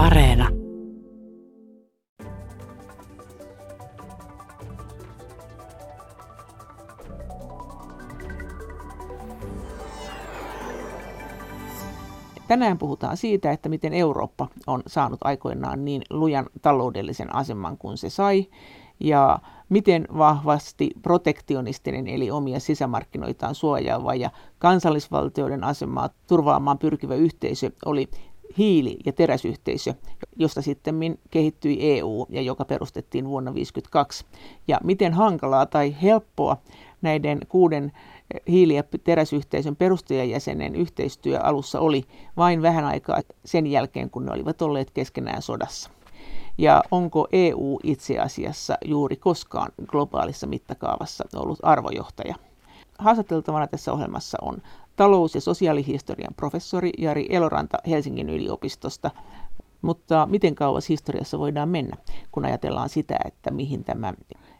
Areena. Tänään puhutaan siitä, että miten Eurooppa on saanut aikoinaan niin lujan taloudellisen aseman kuin se sai, ja miten vahvasti protektionistinen eli omia sisämarkkinoitaan suojaava ja kansallisvaltioiden asemaa turvaamaan pyrkivä yhteisö oli hiili- ja teräsyhteisö, josta sitten kehittyi EU ja joka perustettiin vuonna 1952. Ja miten hankalaa tai helppoa näiden kuuden hiili- ja teräsyhteisön perustajajäsenen yhteistyö alussa oli vain vähän aikaa sen jälkeen, kun ne olivat olleet keskenään sodassa. Ja onko EU itse asiassa juuri koskaan globaalissa mittakaavassa ollut arvojohtaja? Haastateltavana tässä ohjelmassa on talous- ja sosiaalihistorian professori Jari Eloranta Helsingin yliopistosta. Mutta miten kauas historiassa voidaan mennä, kun ajatellaan sitä, että mihin tämä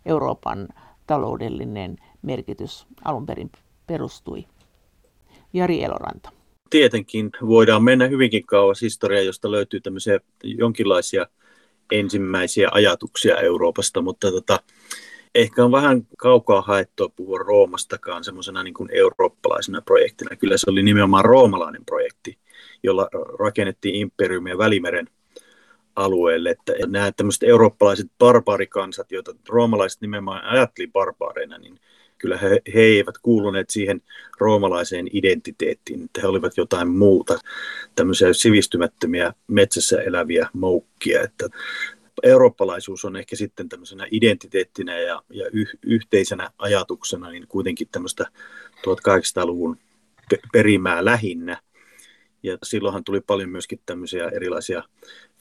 Euroopan taloudellinen merkitys alun perin perustui? Jari Eloranta. Tietenkin voidaan mennä hyvinkin kauas historiaa, josta löytyy tämmöisiä jonkinlaisia ensimmäisiä ajatuksia Euroopasta, mutta tota, ehkä on vähän kaukaa haettua puhua Roomastakaan semmoisena niin kuin eurooppalaisena projektina. Kyllä se oli nimenomaan roomalainen projekti, jolla rakennettiin imperiumia Välimeren alueelle. Että nämä tämmöiset eurooppalaiset barbaarikansat, joita roomalaiset nimenomaan ajatteli barbaareina, niin kyllä he, he eivät kuuluneet siihen roomalaiseen identiteettiin, että he olivat jotain muuta, tämmöisiä sivistymättömiä metsässä eläviä moukkia, että eurooppalaisuus on ehkä sitten tämmöisenä identiteettinä ja, ja yh, yhteisenä ajatuksena niin kuitenkin tämmöistä 1800-luvun perimää lähinnä. Ja silloinhan tuli paljon myöskin tämmöisiä erilaisia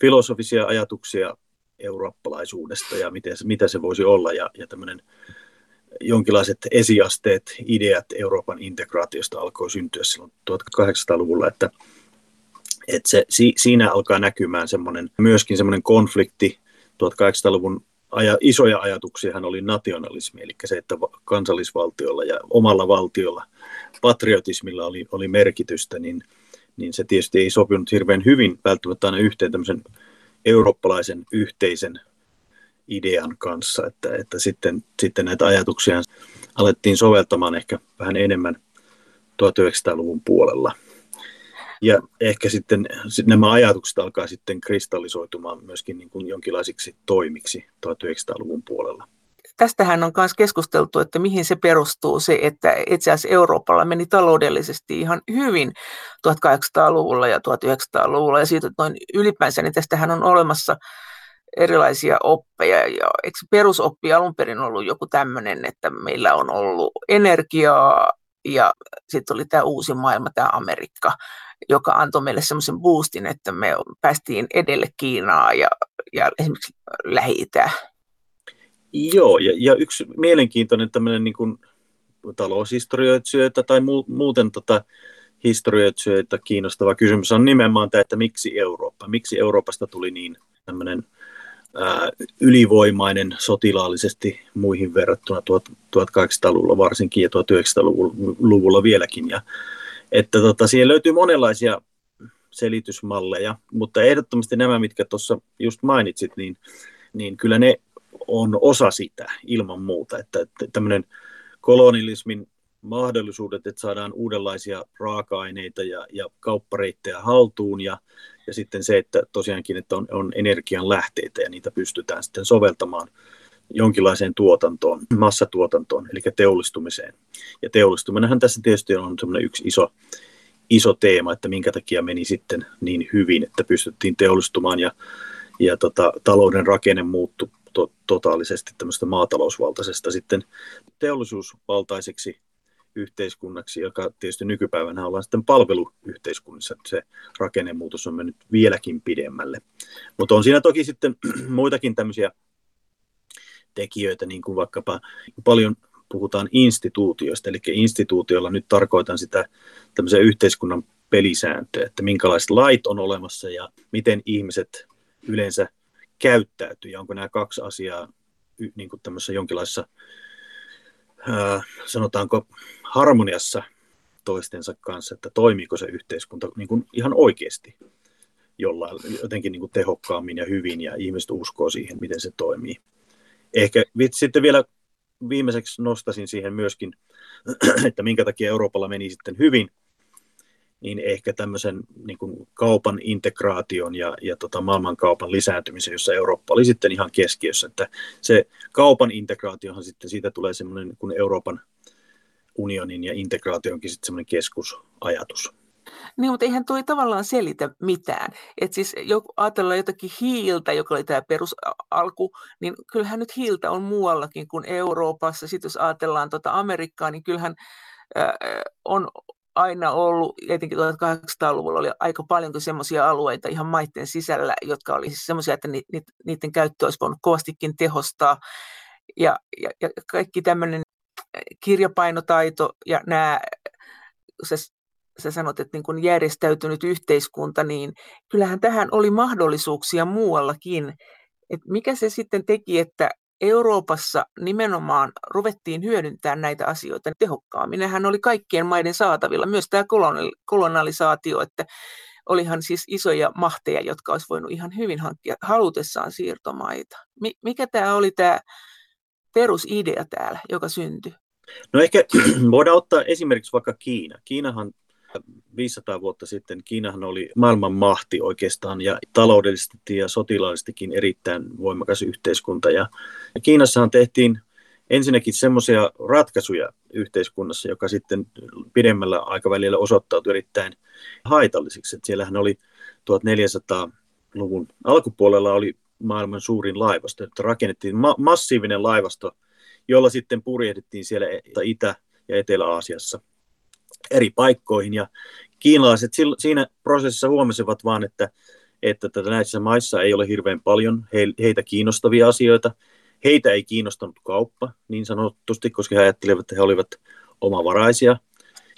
filosofisia ajatuksia eurooppalaisuudesta ja miten, mitä se voisi olla ja, ja tämmöinen jonkinlaiset esiasteet, ideat Euroopan integraatiosta alkoi syntyä silloin 1800-luvulla, että, että se, si, siinä alkaa näkymään semmoinen, myöskin semmoinen konflikti 1800-luvun aja, isoja ajatuksia hän oli nationalismi, eli se, että kansallisvaltiolla ja omalla valtiolla, patriotismilla oli, oli merkitystä, niin, niin se tietysti ei sopinut hirveän hyvin välttämättä aina yhteen tämmöisen eurooppalaisen yhteisen idean kanssa, että, että sitten, sitten näitä ajatuksia alettiin soveltamaan ehkä vähän enemmän 1900-luvun puolella. Ja ehkä sitten nämä ajatukset alkaa sitten kristallisoitumaan myöskin niin kuin jonkinlaisiksi toimiksi 1900-luvun puolella. Tästähän on myös keskusteltu, että mihin se perustuu se, että itse asiassa Euroopalla meni taloudellisesti ihan hyvin 1800-luvulla ja 1900-luvulla ja siitä noin ylipäänsä, niin tästähän on olemassa erilaisia oppeja. Ja eikö perusoppi alun perin ollut joku tämmöinen, että meillä on ollut energiaa ja sitten oli tämä uusi maailma, tämä Amerikka, joka antoi meille semmoisen boostin, että me päästiin edelle Kiinaa ja, ja esimerkiksi lähi Joo, ja, ja yksi mielenkiintoinen tämmöinen niin kuin taloushistorioitsijoita tai mu, muuten tota, historioitsijoita kiinnostava kysymys on nimenomaan tämä, että miksi Eurooppa, miksi Euroopasta tuli niin tämmöinen ää, ylivoimainen sotilaallisesti muihin verrattuna 1800-luvulla varsinkin ja 1900-luvulla vieläkin. Ja, että tota, siihen löytyy monenlaisia selitysmalleja, mutta ehdottomasti nämä, mitkä tuossa just mainitsit, niin, niin kyllä ne on osa sitä ilman muuta, että, että tämmöinen kolonialismin mahdollisuudet, että saadaan uudenlaisia raaka-aineita ja, ja kauppareittejä haltuun ja, ja sitten se, että tosiaankin että on, on energian lähteitä ja niitä pystytään sitten soveltamaan jonkinlaiseen tuotantoon, massatuotantoon, eli teollistumiseen. Ja teollistuminenhan tässä tietysti on semmoinen yksi iso, iso teema, että minkä takia meni sitten niin hyvin, että pystyttiin teollistumaan ja, ja tota, talouden rakenne muuttui to, totaalisesti tämmöistä maatalousvaltaisesta sitten teollisuusvaltaiseksi yhteiskunnaksi, joka tietysti nykypäivänä ollaan sitten palveluyhteiskunnissa. Se rakennemuutos on mennyt vieläkin pidemmälle. Mutta on siinä toki sitten muitakin tämmöisiä tekijöitä, niin kuin vaikkapa paljon puhutaan instituutioista, eli instituutiolla nyt tarkoitan sitä tämmöisen yhteiskunnan pelisääntöä, että minkälaiset lait on olemassa ja miten ihmiset yleensä käyttäytyy, ja onko nämä kaksi asiaa niin kuin tämmöisessä jonkinlaisessa sanotaanko harmoniassa toistensa kanssa, että toimiiko se yhteiskunta niin kuin ihan oikeasti. jollain jotenkin niin kuin tehokkaammin ja hyvin ja ihmiset uskoo siihen, miten se toimii. Ehkä sitten vielä viimeiseksi nostasin siihen myöskin, että minkä takia Euroopalla meni sitten hyvin, niin ehkä tämmöisen niin kuin kaupan integraation ja, ja tota maailmankaupan lisääntymisen, jossa Eurooppa oli sitten ihan keskiössä. Että se kaupan integraatiohan sitten, siitä tulee semmoinen niin kuin Euroopan unionin ja integraationkin sitten semmoinen keskusajatus. Niin, mutta eihän tuo tavallaan selitä mitään. Et siis joku, ajatellaan jotakin hiiltä, joka oli tämä perusalku, niin kyllähän nyt hiiltä on muuallakin kuin Euroopassa. Sitten jos ajatellaan tuota Amerikkaa, niin kyllähän äh, on aina ollut, etenkin 1800-luvulla oli aika paljon semmoisia alueita ihan maiden sisällä, jotka oli siis semmoisia, että ni, ni, niiden käyttö olisi voinut kovastikin tehostaa. Ja, ja, ja kaikki tämmöinen kirjapainotaito ja nämä, se sä sanot, että niin kuin järjestäytynyt yhteiskunta, niin kyllähän tähän oli mahdollisuuksia muuallakin. Et mikä se sitten teki, että Euroopassa nimenomaan ruvettiin hyödyntää näitä asioita tehokkaammin. Nehän oli kaikkien maiden saatavilla, myös tämä kolonialisaatio, että olihan siis isoja mahteja, jotka olisi voinut ihan hyvin hankkia halutessaan siirtomaita. Mikä tämä oli tämä perusidea täällä, joka syntyi? No ehkä voidaan ottaa esimerkiksi vaikka Kiina. Kiinahan 500 vuotta sitten Kiinahan oli maailman mahti oikeastaan ja taloudellisesti ja sotilaallisestikin erittäin voimakas yhteiskunta. Ja Kiinassahan tehtiin ensinnäkin semmoisia ratkaisuja yhteiskunnassa, joka sitten pidemmällä aikavälillä osoittautui erittäin haitallisiksi. Että siellähän oli 1400-luvun alkupuolella oli maailman suurin laivasto, että rakennettiin ma- massiivinen laivasto, jolla sitten purjehdittiin siellä Itä- ja Etelä-Aasiassa eri paikkoihin. Ja kiinalaiset siinä prosessissa huomasivat vaan, että, että näissä maissa ei ole hirveän paljon heitä kiinnostavia asioita. Heitä ei kiinnostanut kauppa niin sanotusti, koska he ajattelivat, että he olivat omavaraisia.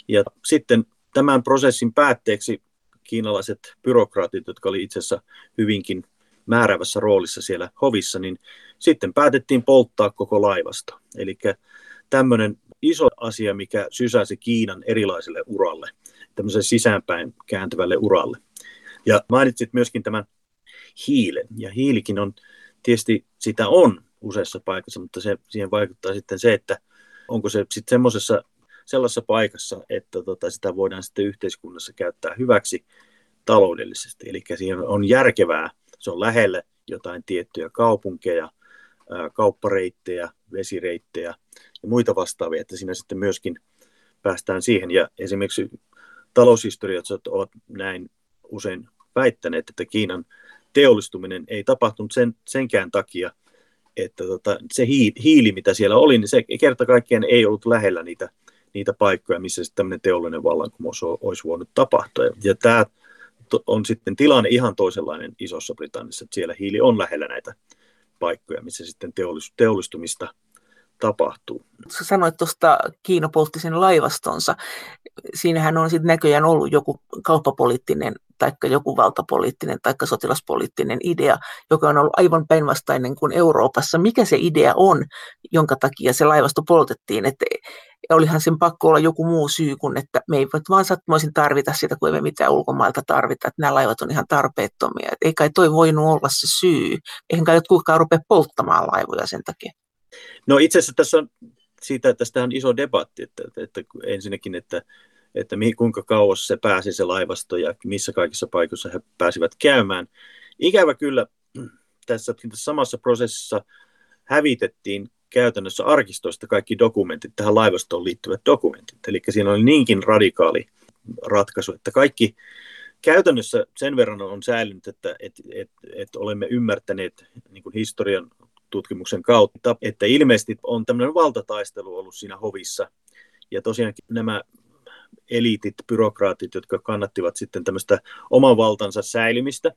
Ja sitten tämän prosessin päätteeksi kiinalaiset byrokraatit, jotka oli itse asiassa hyvinkin määrävässä roolissa siellä hovissa, niin sitten päätettiin polttaa koko laivasto. Eli tämmöinen iso asia, mikä sysäsi Kiinan erilaiselle uralle, tämmöiselle sisäänpäin kääntyvälle uralle. Ja mainitsit myöskin tämän hiilen, ja hiilikin on, tietysti sitä on useassa paikassa, mutta se, siihen vaikuttaa sitten se, että onko se sitten semmoisessa sellaisessa paikassa, että tota, sitä voidaan sitten yhteiskunnassa käyttää hyväksi taloudellisesti. Eli siihen on järkevää, se on lähellä jotain tiettyjä kaupunkeja, kauppareittejä, vesireittejä ja muita vastaavia, että siinä sitten myöskin päästään siihen. Ja esimerkiksi taloushistoriat ovat näin usein väittäneet, että Kiinan teollistuminen ei tapahtunut sen, senkään takia, että tota, se hiili, mitä siellä oli, niin se kerta kaikkiaan ei ollut lähellä niitä, niitä paikkoja, missä sitten tämmöinen teollinen vallankumous olisi voinut tapahtua. Ja tämä on sitten tilanne ihan toisenlainen Isossa Britanniassa, että siellä hiili on lähellä näitä paikkoja, missä sitten teollistumista tapahtuu. Sä sanoit tuosta Kiina poltti sen laivastonsa. Siinähän on sitten näköjään ollut joku kauppapoliittinen tai joku valtapoliittinen tai sotilaspoliittinen idea, joka on ollut aivan päinvastainen kuin Euroopassa. Mikä se idea on, jonka takia se laivasto poltettiin? Että olihan sen pakko olla joku muu syy kuin, että me ei vaan sattumoisin tarvita sitä, kun emme mitään ulkomailta tarvita, että nämä laivat on ihan tarpeettomia. Että ei kai toi voinut olla se syy. Eihän kai kukaan rupea polttamaan laivoja sen takia. No itse asiassa tässä on siitä, että tästä on iso debatti, että, että, ensinnäkin, että, että mihin, kuinka kauas se pääsi se laivasto ja missä kaikissa paikoissa he pääsivät käymään. Ikävä kyllä tässä, tässä samassa prosessissa hävitettiin käytännössä arkistoista kaikki dokumentit, tähän laivastoon liittyvät dokumentit. Eli siinä oli niinkin radikaali ratkaisu, että kaikki käytännössä sen verran on säilynyt, että, että, että, että olemme ymmärtäneet niin kuin historian tutkimuksen kautta, että ilmeisesti on tämmöinen valtataistelu ollut siinä hovissa. Ja tosiaankin nämä eliitit, byrokraatit, jotka kannattivat sitten tämmöistä oman valtansa säilymistä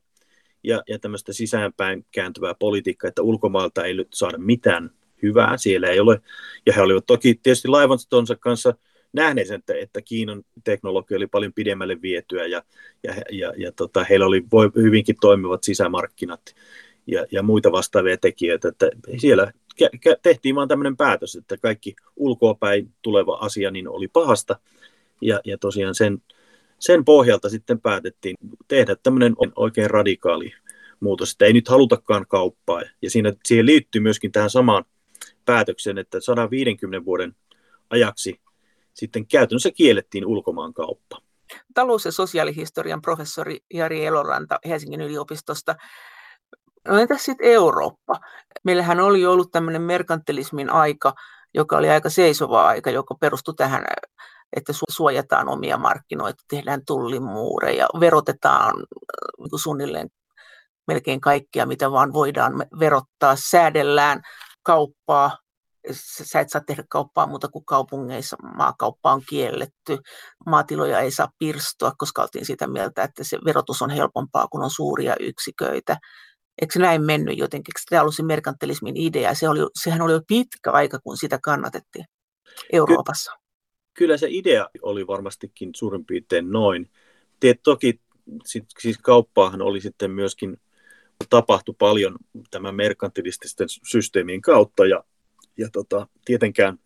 ja, ja tämmöistä sisäänpäin kääntyvää politiikkaa, että ulkomailta ei nyt saada mitään hyvää, siellä ei ole. Ja he olivat toki tietysti laivastonsa kanssa nähneet, että, että Kiinan teknologia oli paljon pidemmälle vietyä ja, ja, ja, ja tota, heillä oli voi, hyvinkin toimivat sisämarkkinat ja, ja muita vastaavia tekijöitä, että siellä tehtiin vaan tämmöinen päätös, että kaikki ulkoapäin tuleva asia niin oli pahasta ja, ja tosiaan sen, sen pohjalta sitten päätettiin tehdä tämmöinen oikein radikaali muutos, että ei nyt halutakaan kauppaa. Ja siinä, siihen liittyy myöskin tähän samaan päätökseen, että 150 vuoden ajaksi sitten käytännössä kiellettiin ulkomaankauppa. Talous- ja sosiaalihistorian professori Jari Eloranta Helsingin yliopistosta. No entäs sitten Eurooppa? Meillähän oli ollut tämmöinen merkantilismin aika, joka oli aika seisova aika, joka perustui tähän, että suojataan omia markkinoita, tehdään tullimuureja, verotetaan niin suunnilleen melkein kaikkia, mitä vaan voidaan verottaa, säädellään kauppaa, sä et saa tehdä kauppaa muuta kuin kaupungeissa. Maakauppa on kielletty. Maatiloja ei saa pirstua, koska oltiin sitä mieltä, että se verotus on helpompaa, kun on suuria yksiköitä. Eikö näin mennyt jotenkin? Tämä oli se merkantilismin idea. Se oli, sehän oli jo pitkä aika, kun sitä kannatettiin Euroopassa. Ky- kyllä se idea oli varmastikin suurin piirtein noin. Tiet, toki sit, siis kauppaahan oli sitten myöskin tapahtui paljon tämän merkantilististen systeemien kautta ja ja tota, tietenkään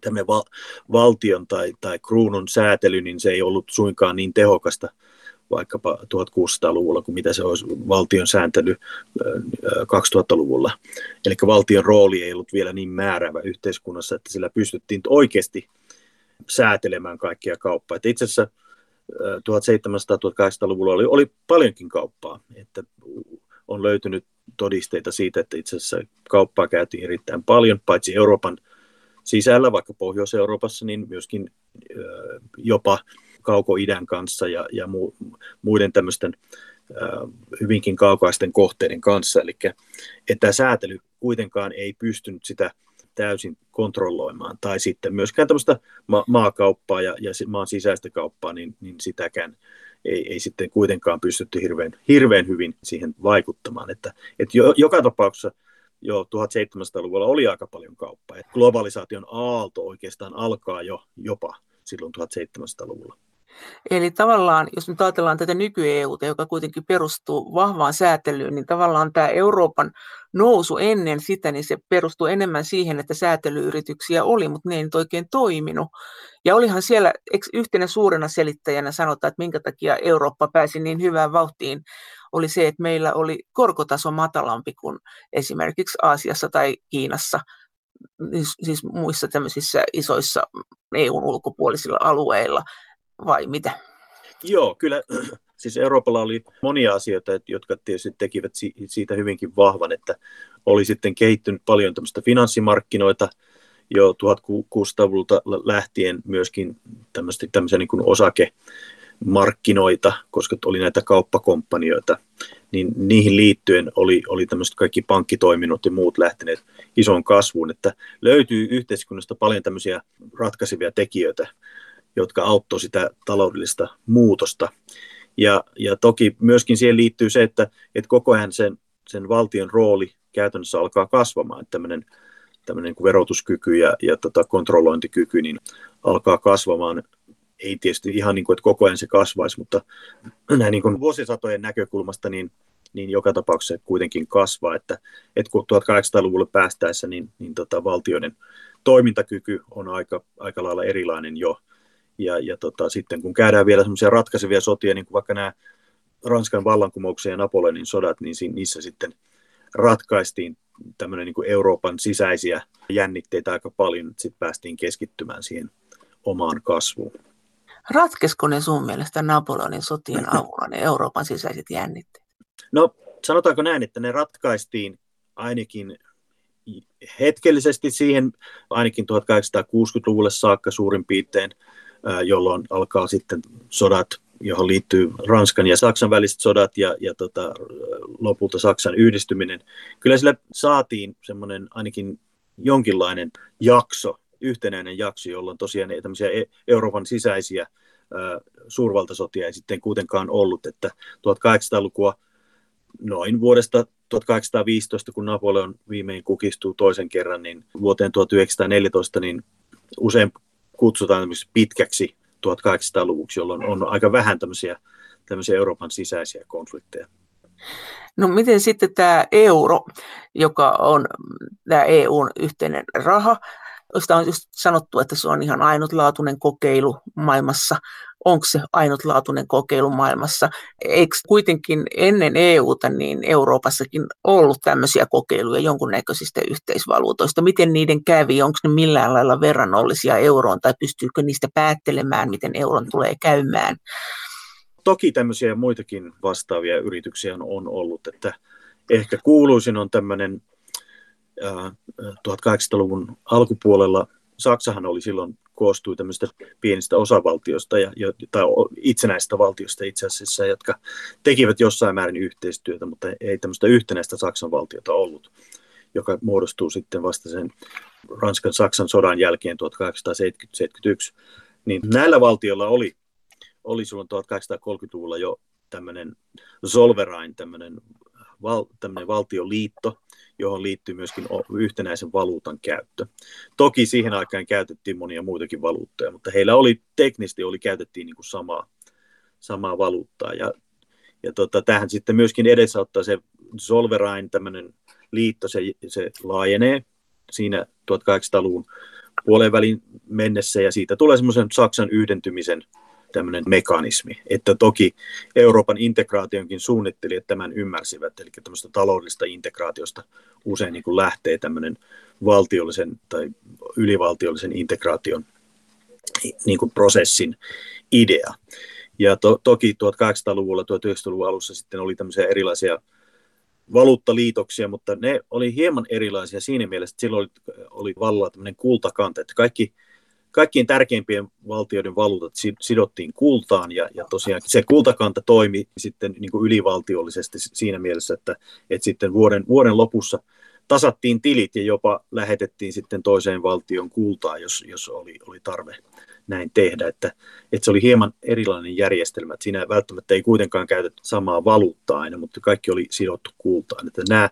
tämä val- valtion tai, tai kruunun säätely, niin se ei ollut suinkaan niin tehokasta vaikkapa 1600-luvulla kuin mitä se olisi valtion sääntely 2000-luvulla. Eli valtion rooli ei ollut vielä niin määräävä yhteiskunnassa, että sillä pystyttiin oikeasti säätelemään kaikkia kauppaa. Että itse asiassa 1700-1800-luvulla oli, oli paljonkin kauppaa, että on löytynyt todisteita siitä, että itse asiassa kauppaa käytiin erittäin paljon, paitsi Euroopan sisällä, vaikka Pohjois-Euroopassa, niin myöskin jopa kauko-idän kanssa ja, ja mu, muiden tämmöisten hyvinkin kaukaisten kohteiden kanssa. Eli että säätely kuitenkaan ei pystynyt sitä täysin kontrolloimaan. Tai sitten myöskään tämmöistä ma- maakauppaa ja, ja maan sisäistä kauppaa, niin, niin sitäkään ei, ei sitten kuitenkaan pystytty hirveän, hirveän hyvin siihen vaikuttamaan. Että, että jo, joka tapauksessa jo 1700-luvulla oli aika paljon kauppaa. Että globalisaation aalto oikeastaan alkaa jo jopa silloin 1700-luvulla. Eli tavallaan, jos nyt ajatellaan tätä nyky-EUta, joka kuitenkin perustuu vahvaan säätelyyn, niin tavallaan tämä Euroopan nousu ennen sitä, niin se perustuu enemmän siihen, että säätelyyrityksiä oli, mutta ne ei nyt oikein toiminut. Ja olihan siellä yhtenä suurena selittäjänä sanotaan, että minkä takia Eurooppa pääsi niin hyvään vauhtiin, oli se, että meillä oli korkotaso matalampi kuin esimerkiksi Aasiassa tai Kiinassa, siis, siis muissa tämmöisissä isoissa EUn ulkopuolisilla alueilla vai mitä? Joo, kyllä. Siis Euroopalla oli monia asioita, jotka tietysti tekivät siitä hyvinkin vahvan, että oli sitten kehittynyt paljon tämmöistä finanssimarkkinoita jo 1600-luvulta lähtien myöskin tämmöisiä, tämmöisiä niin kuin osakemarkkinoita, koska oli näitä kauppakomppanioita, niin niihin liittyen oli, oli tämmöiset kaikki pankkitoiminnot ja muut lähteneet isoon kasvuun, että löytyy yhteiskunnasta paljon tämmöisiä ratkaisevia tekijöitä, jotka auttoi sitä taloudellista muutosta. Ja, ja toki myöskin siihen liittyy se, että, että koko ajan sen, sen valtion rooli käytännössä alkaa kasvamaan, että tämmöinen, tämmöinen niin verotuskyky ja, ja tota kontrollointikyky niin alkaa kasvamaan. Ei tietysti ihan niin kuin, että koko ajan se kasvaisi, mutta näin niin kuin vuosisatojen näkökulmasta niin, niin joka tapauksessa kuitenkin kasvaa, että, että kun 1800-luvulle päästäessä, niin, niin tota valtioiden toimintakyky on aika, aika lailla erilainen jo, ja, ja tota, sitten kun käydään vielä semmoisia ratkaisevia sotia, niin kuin vaikka nämä Ranskan vallankumouksen ja Napoleonin sodat, niin niissä sitten ratkaistiin tämmöinen niin kuin Euroopan sisäisiä jännitteitä aika paljon, että sitten päästiin keskittymään siihen omaan kasvuun. Ratkesko ne sun mielestä Napoleonin sotien avulla ne Euroopan sisäiset jännitteet? No sanotaanko näin, että ne ratkaistiin ainakin hetkellisesti siihen ainakin 1860-luvulle saakka suurin piirtein – jolloin alkaa sitten sodat, johon liittyy Ranskan ja Saksan väliset sodat ja, ja tota, lopulta Saksan yhdistyminen. Kyllä sillä saatiin semmoinen ainakin jonkinlainen jakso, yhtenäinen jakso, jolloin tosiaan ei tämmöisiä e-, Euroopan sisäisiä suurvaltasotia ei sitten kuitenkaan ollut, että 1800-lukua noin vuodesta 1815, kun Napoleon viimein kukistuu toisen kerran, niin vuoteen 1914, niin usein kutsutaan pitkäksi 1800-luvuksi, jolloin on aika vähän tämmöisiä, tämmöisiä Euroopan sisäisiä konflikteja. No miten sitten tämä euro, joka on tämä EUn yhteinen raha, josta on just sanottu, että se on ihan ainutlaatuinen kokeilu maailmassa, onko se ainutlaatuinen kokeilu maailmassa. Eikö kuitenkin ennen EUta niin Euroopassakin ollut tämmöisiä kokeiluja jonkunnäköisistä yhteisvaluutoista? Miten niiden kävi? Onko ne millään lailla verrannollisia euroon tai pystyykö niistä päättelemään, miten euron tulee käymään? Toki tämmöisiä muitakin vastaavia yrityksiä on ollut, että ehkä kuuluisin on tämmöinen 1800-luvun alkupuolella Saksahan oli silloin koostui tämmöistä pienistä osavaltioista ja, tai itsenäistä valtiosta itse asiassa, jotka tekivät jossain määrin yhteistyötä, mutta ei tämmöistä yhtenäistä Saksan valtiota ollut, joka muodostuu sitten vasta sen Ranskan-Saksan sodan jälkeen 1871. Niin näillä valtioilla oli, oli silloin 1830-luvulla jo tämmöinen Solverain, tämmöinen, val, tämmöinen valtioliitto, johon liittyy myöskin yhtenäisen valuutan käyttö. Toki siihen aikaan käytettiin monia muitakin valuuttoja, mutta heillä oli teknisesti oli, käytettiin niin kuin samaa, samaa valuuttaa. Ja, ja tota, tähän sitten myöskin edesauttaa se Solverain tämmöinen liitto, se, se laajenee siinä 1800-luvun puolen välin mennessä ja siitä tulee semmoisen Saksan yhdentymisen tämmöinen mekanismi. Että toki Euroopan integraationkin suunnittelijat tämän ymmärsivät, eli tämmöistä taloudellista integraatiosta usein niin kuin lähtee tämmöinen valtiollisen tai ylivaltiollisen integraation niin kuin prosessin idea. Ja to, toki 1800-luvulla, 1900-luvun alussa sitten oli tämmöisiä erilaisia valuuttaliitoksia, mutta ne oli hieman erilaisia siinä mielessä, että silloin oli, oli vallalla tämmöinen kultakanta, että kaikki kaikkiin tärkeimpien valtioiden valuutat sidottiin kultaan ja, ja tosiaan se kultakanta toimi sitten niin kuin ylivaltiollisesti siinä mielessä, että, että sitten vuoden, vuoden lopussa tasattiin tilit ja jopa lähetettiin sitten toiseen valtion kultaa, jos, jos oli, oli tarve näin tehdä, että, että se oli hieman erilainen järjestelmä, että siinä välttämättä ei kuitenkaan käytetty samaa valuuttaa aina, mutta kaikki oli sidottu kultaan, että nämä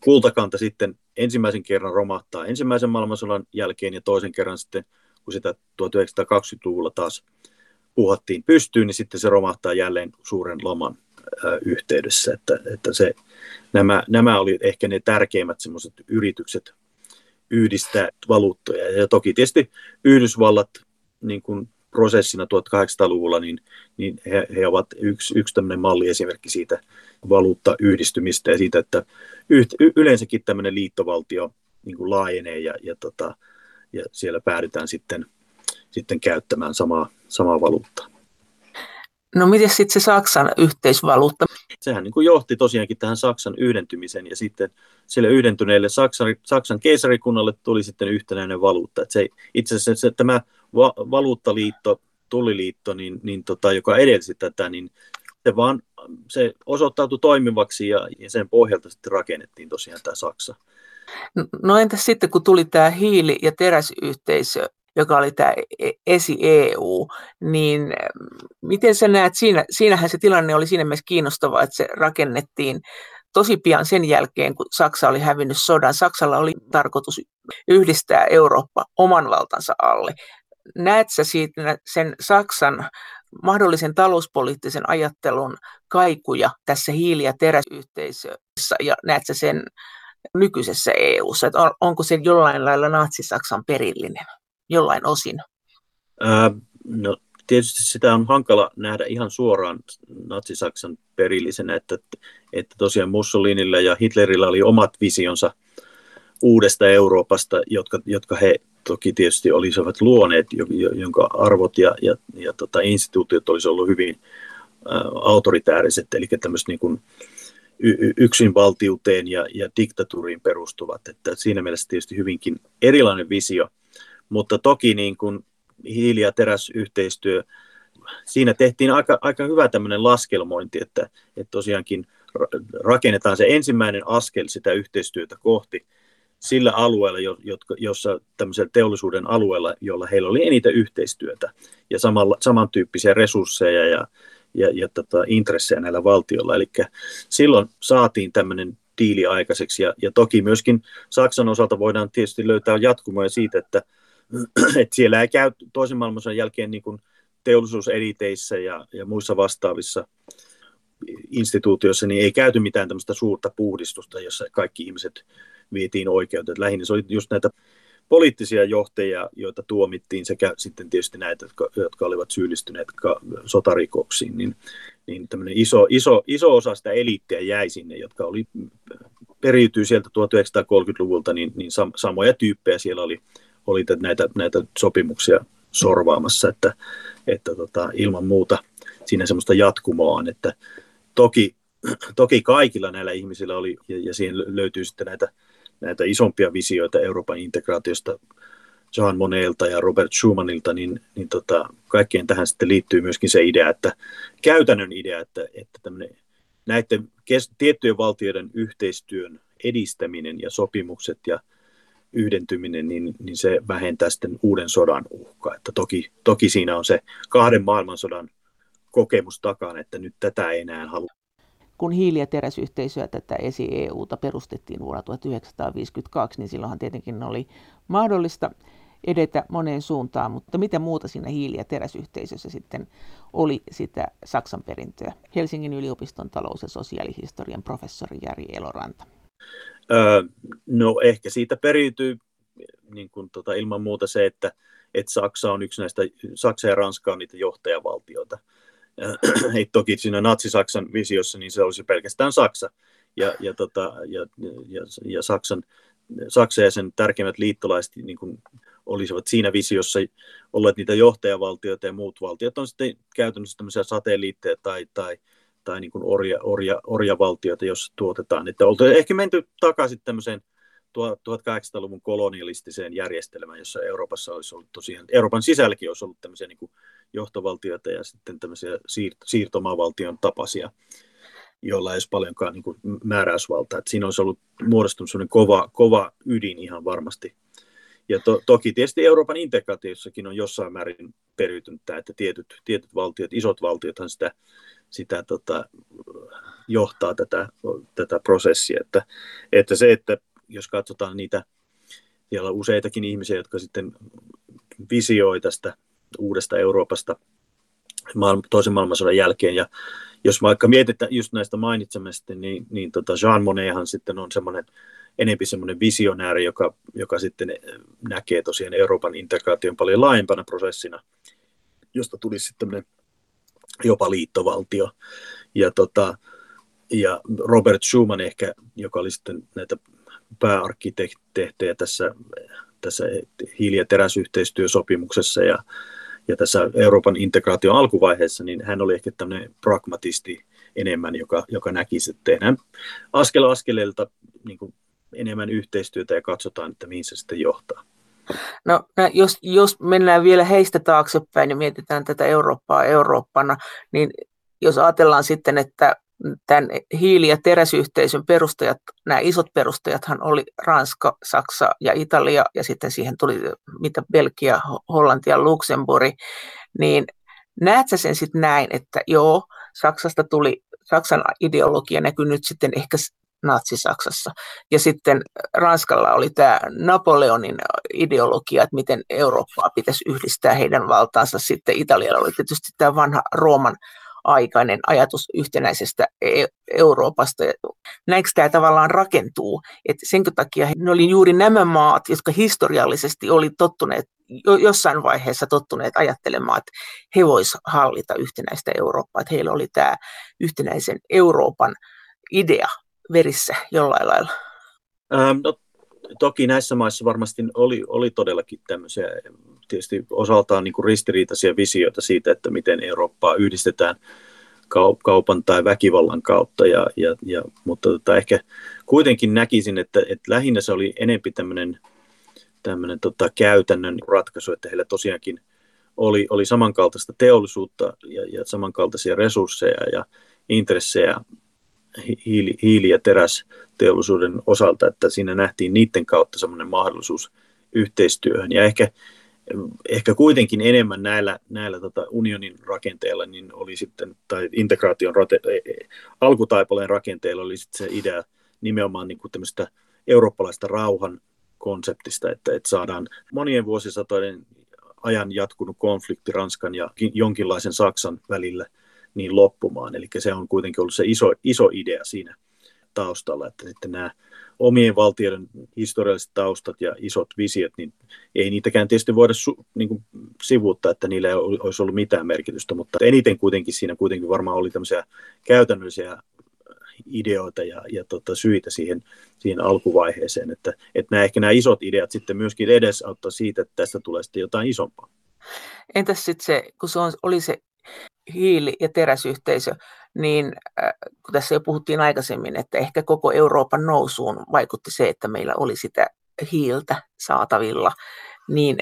kultakanta sitten ensimmäisen kerran romahtaa ensimmäisen maailmansodan jälkeen ja toisen kerran sitten kun sitä 1920-luvulla taas puhattiin pystyyn, niin sitten se romahtaa jälleen suuren laman yhteydessä. Että, että se, nämä, nämä oli ehkä ne tärkeimmät semmoiset yritykset yhdistää valuuttoja. Ja toki tietysti Yhdysvallat niin kuin prosessina 1800-luvulla, niin, niin he, he ovat yksi, yksi tämmöinen malliesimerkki siitä valuuttayhdistymistä ja siitä, että yht, yleensäkin tämmöinen liittovaltio niin kuin laajenee ja, ja tota, ja siellä päädytään sitten, sitten käyttämään samaa, samaa valuuttaa. No miten sitten se Saksan yhteisvaluutta? Sehän niin kuin johti tosiaankin tähän Saksan yhdentymisen ja sitten sille yhdentyneelle Saksan, Saksan keisarikunnalle tuli sitten yhtenäinen valuutta. Et se, itse asiassa se, tämä va, valuuttaliitto, tulliliitto, niin, niin tota, joka edelsi tätä, niin se vaan se osoittautui toimivaksi ja, ja sen pohjalta sitten rakennettiin tosiaan tämä Saksa. No entäs sitten, kun tuli tämä hiili- ja teräsyhteisö, joka oli tämä e-, esi-EU, niin miten sä näet, siinä, siinähän se tilanne oli siinä mielessä kiinnostava, että se rakennettiin tosi pian sen jälkeen, kun Saksa oli hävinnyt sodan. Saksalla oli tarkoitus yhdistää Eurooppa oman valtansa alle. Näet sä siitä sen Saksan mahdollisen talouspoliittisen ajattelun kaikuja tässä hiili- ja teräsyhteisössä ja näet sä sen nykyisessä EU:ssa, että on, onko se jollain lailla Natsi-Saksan perillinen, jollain osin? Ää, no tietysti sitä on hankala nähdä ihan suoraan Natsi-Saksan perillisenä, että, että tosiaan Mussolinilla ja Hitlerillä oli omat visionsa uudesta Euroopasta, jotka, jotka he toki tietysti olisivat luoneet, jonka arvot ja, ja, ja tota, instituutiot olisivat ollut hyvin autoritääriset, eli tämmöiset niin kuin, yksinvaltiuteen ja, ja diktatuuriin perustuvat. Että siinä mielessä tietysti hyvinkin erilainen visio, mutta toki niin kuin hiili- ja teräsyhteistyö, siinä tehtiin aika, aika hyvä tämmöinen laskelmointi, että, että tosiaankin rakennetaan se ensimmäinen askel sitä yhteistyötä kohti sillä alueella, jotka, jossa tämmöisellä teollisuuden alueella, jolla heillä oli eniten yhteistyötä ja samalla, samantyyppisiä resursseja ja, ja, ja tota, intressejä näillä valtioilla. Eli silloin saatiin tämmöinen diili aikaiseksi ja, ja toki myöskin Saksan osalta voidaan tietysti löytää jatkumoja siitä, että, että siellä ei käy toisen maailmansodan jälkeen niin kuin teollisuusediteissä ja, ja muissa vastaavissa instituutioissa, niin ei käyty mitään tämmöistä suurta puhdistusta, jossa kaikki ihmiset vietiin oikeuteen. Lähinnä se oli just näitä poliittisia johtajia, joita tuomittiin, sekä sitten tietysti näitä, jotka, jotka olivat syyllistyneet sotarikoksiin, niin, niin iso, iso, iso osa sitä eliittiä jäi sinne, jotka oli, periytyy sieltä 1930-luvulta, niin, niin sam, samoja tyyppejä siellä oli, oli näitä, näitä sopimuksia sorvaamassa, että, että tota, ilman muuta siinä semmoista jatkumoa on, että toki, toki kaikilla näillä ihmisillä oli, ja, ja siihen löytyy sitten näitä näitä isompia visioita Euroopan integraatiosta Jean Monelta ja Robert Schumannilta, niin, niin tota, kaikkeen tähän sitten liittyy myöskin se idea, että käytännön idea, että, että näiden kes, tiettyjen valtioiden yhteistyön edistäminen ja sopimukset ja yhdentyminen, niin, niin se vähentää sitten uuden sodan uhkaa. Että toki, toki siinä on se kahden maailmansodan kokemus takana, että nyt tätä ei enää halua kun hiili- ja teräsyhteisöä tätä esi-EUta perustettiin vuonna 1952, niin silloinhan tietenkin oli mahdollista edetä moneen suuntaan, mutta mitä muuta siinä hiili- ja teräsyhteisössä sitten oli sitä Saksan perintöä? Helsingin yliopiston talous- ja sosiaalihistorian professori Jari Eloranta. Öö, no ehkä siitä periytyy niin kuin tota, ilman muuta se, että, että Saksa on yksi näistä, Saksa ja Ranska on niitä johtajavaltioita ei toki siinä natsi-Saksan visiossa, niin se olisi pelkästään Saksa. Ja, ja, tota, ja, ja, ja Saksan, Saksa ja sen tärkeimmät liittolaiset niin kuin olisivat siinä visiossa olleet niitä johtajavaltioita ja muut valtiot on sitten käytännössä tämmöisiä satelliitteja tai, tai, tai niin kuin orja, orja, orjavaltioita, jos tuotetaan. Että oltaisiin ehkä menty takaisin tämmöiseen 1800-luvun kolonialistiseen järjestelmään, jossa Euroopassa olisi ollut tosiaan, Euroopan sisälläkin olisi ollut tämmöisiä niin kuin johtovaltioita ja sitten tämmöisiä siir- siirtomaavaltion tapaisia, joilla ei olisi paljonkaan niin kuin määräysvaltaa. Että siinä olisi ollut muodostunut sellainen kova, kova ydin ihan varmasti. Ja to, toki tietysti Euroopan integraatiossakin on jossain määrin periytynyt tämä, että tietyt, tietyt valtiot, isot valtiothan sitä, sitä tota, johtaa tätä, tätä prosessia. Että, että se, että jos katsotaan niitä, siellä on useitakin ihmisiä, jotka sitten visioi tästä uudesta Euroopasta toisen maailmansodan jälkeen. Ja jos vaikka mietitään just näistä mainitsemista, niin, niin tota Jean Monnethan sitten on semmoinen enempi semmoinen visionääri, joka, joka sitten näkee tosiaan Euroopan integraation paljon laajempana prosessina, josta tulisi sitten jopa liittovaltio. Ja, tota, ja Robert Schuman ehkä, joka oli sitten näitä pääarkkitehtejä tässä, tässä hiili- ja teräsyhteistyösopimuksessa ja, ja tässä Euroopan integraation alkuvaiheessa, niin hän oli ehkä tämmöinen pragmatisti enemmän, joka, joka näki, että tehdään askel askeleelta niin kuin enemmän yhteistyötä ja katsotaan, että mihin se sitten johtaa. No, jos, jos mennään vielä heistä taaksepäin ja mietitään tätä Eurooppaa Eurooppana, niin jos ajatellaan sitten, että tämän hiili- ja teräsyhteisön perustajat, nämä isot perustajathan oli Ranska, Saksa ja Italia, ja sitten siihen tuli mitä Belgia, Hollanti ja Luxemburg, niin näet sä sen sitten näin, että joo, Saksasta tuli, Saksan ideologia näkyy nyt sitten ehkä Natsi-Saksassa. Ja sitten Ranskalla oli tämä Napoleonin ideologia, että miten Eurooppaa pitäisi yhdistää heidän valtaansa. Sitten Italialla oli tietysti tämä vanha Rooman aikainen ajatus yhtenäisestä e-, Euroopasta. Näinkö tämä tavallaan rakentuu? Että sen takia ne oli juuri nämä maat, jotka historiallisesti oli tottuneet, jossain vaiheessa tottuneet ajattelemaan, että he voisivat hallita yhtenäistä Eurooppaa, että heillä oli tämä yhtenäisen Euroopan idea verissä jollain lailla. Ähm, no, toki näissä maissa varmasti oli, oli todellakin tämmöisiä tietysti osaltaan niin kuin ristiriitaisia visioita siitä, että miten Eurooppaa yhdistetään kaupan tai väkivallan kautta, ja, ja, ja, mutta tota, ehkä kuitenkin näkisin, että, että lähinnä se oli enempi tämmöinen, tämmöinen tota, käytännön ratkaisu, että heillä tosiaankin oli, oli samankaltaista teollisuutta ja, ja samankaltaisia resursseja ja intressejä hiili, hiili- ja terästeollisuuden osalta, että siinä nähtiin niiden kautta semmoinen mahdollisuus yhteistyöhön. Ja ehkä, ehkä kuitenkin enemmän näillä, näillä tota unionin rakenteilla niin oli sitten, tai integraation rate, e, e, alkutaipaleen rakenteilla oli sitten se idea nimenomaan niin kuin tämmöistä eurooppalaista rauhan konseptista, että, että saadaan monien vuosisatojen ajan jatkunut konflikti Ranskan ja jonkinlaisen Saksan välillä – niin loppumaan. Eli se on kuitenkin ollut se iso, iso idea siinä taustalla, että sitten nämä omien valtioiden historialliset taustat ja isot visiot, niin ei niitäkään tietysti voida su, niin kuin sivuuttaa, että niillä ei olisi ollut mitään merkitystä, mutta eniten kuitenkin siinä kuitenkin varmaan oli tämmöisiä käytännöllisiä ideoita ja, ja tota, syitä siihen, siihen alkuvaiheeseen, että, että nämä, ehkä nämä isot ideat sitten myöskin edesauttaa siitä, että tästä tulee sitten jotain isompaa. Entäs sitten se, kun se on, oli se hiili- ja teräsyhteisö, niin äh, kun tässä jo puhuttiin aikaisemmin, että ehkä koko Euroopan nousuun vaikutti se, että meillä oli sitä hiiltä saatavilla, niin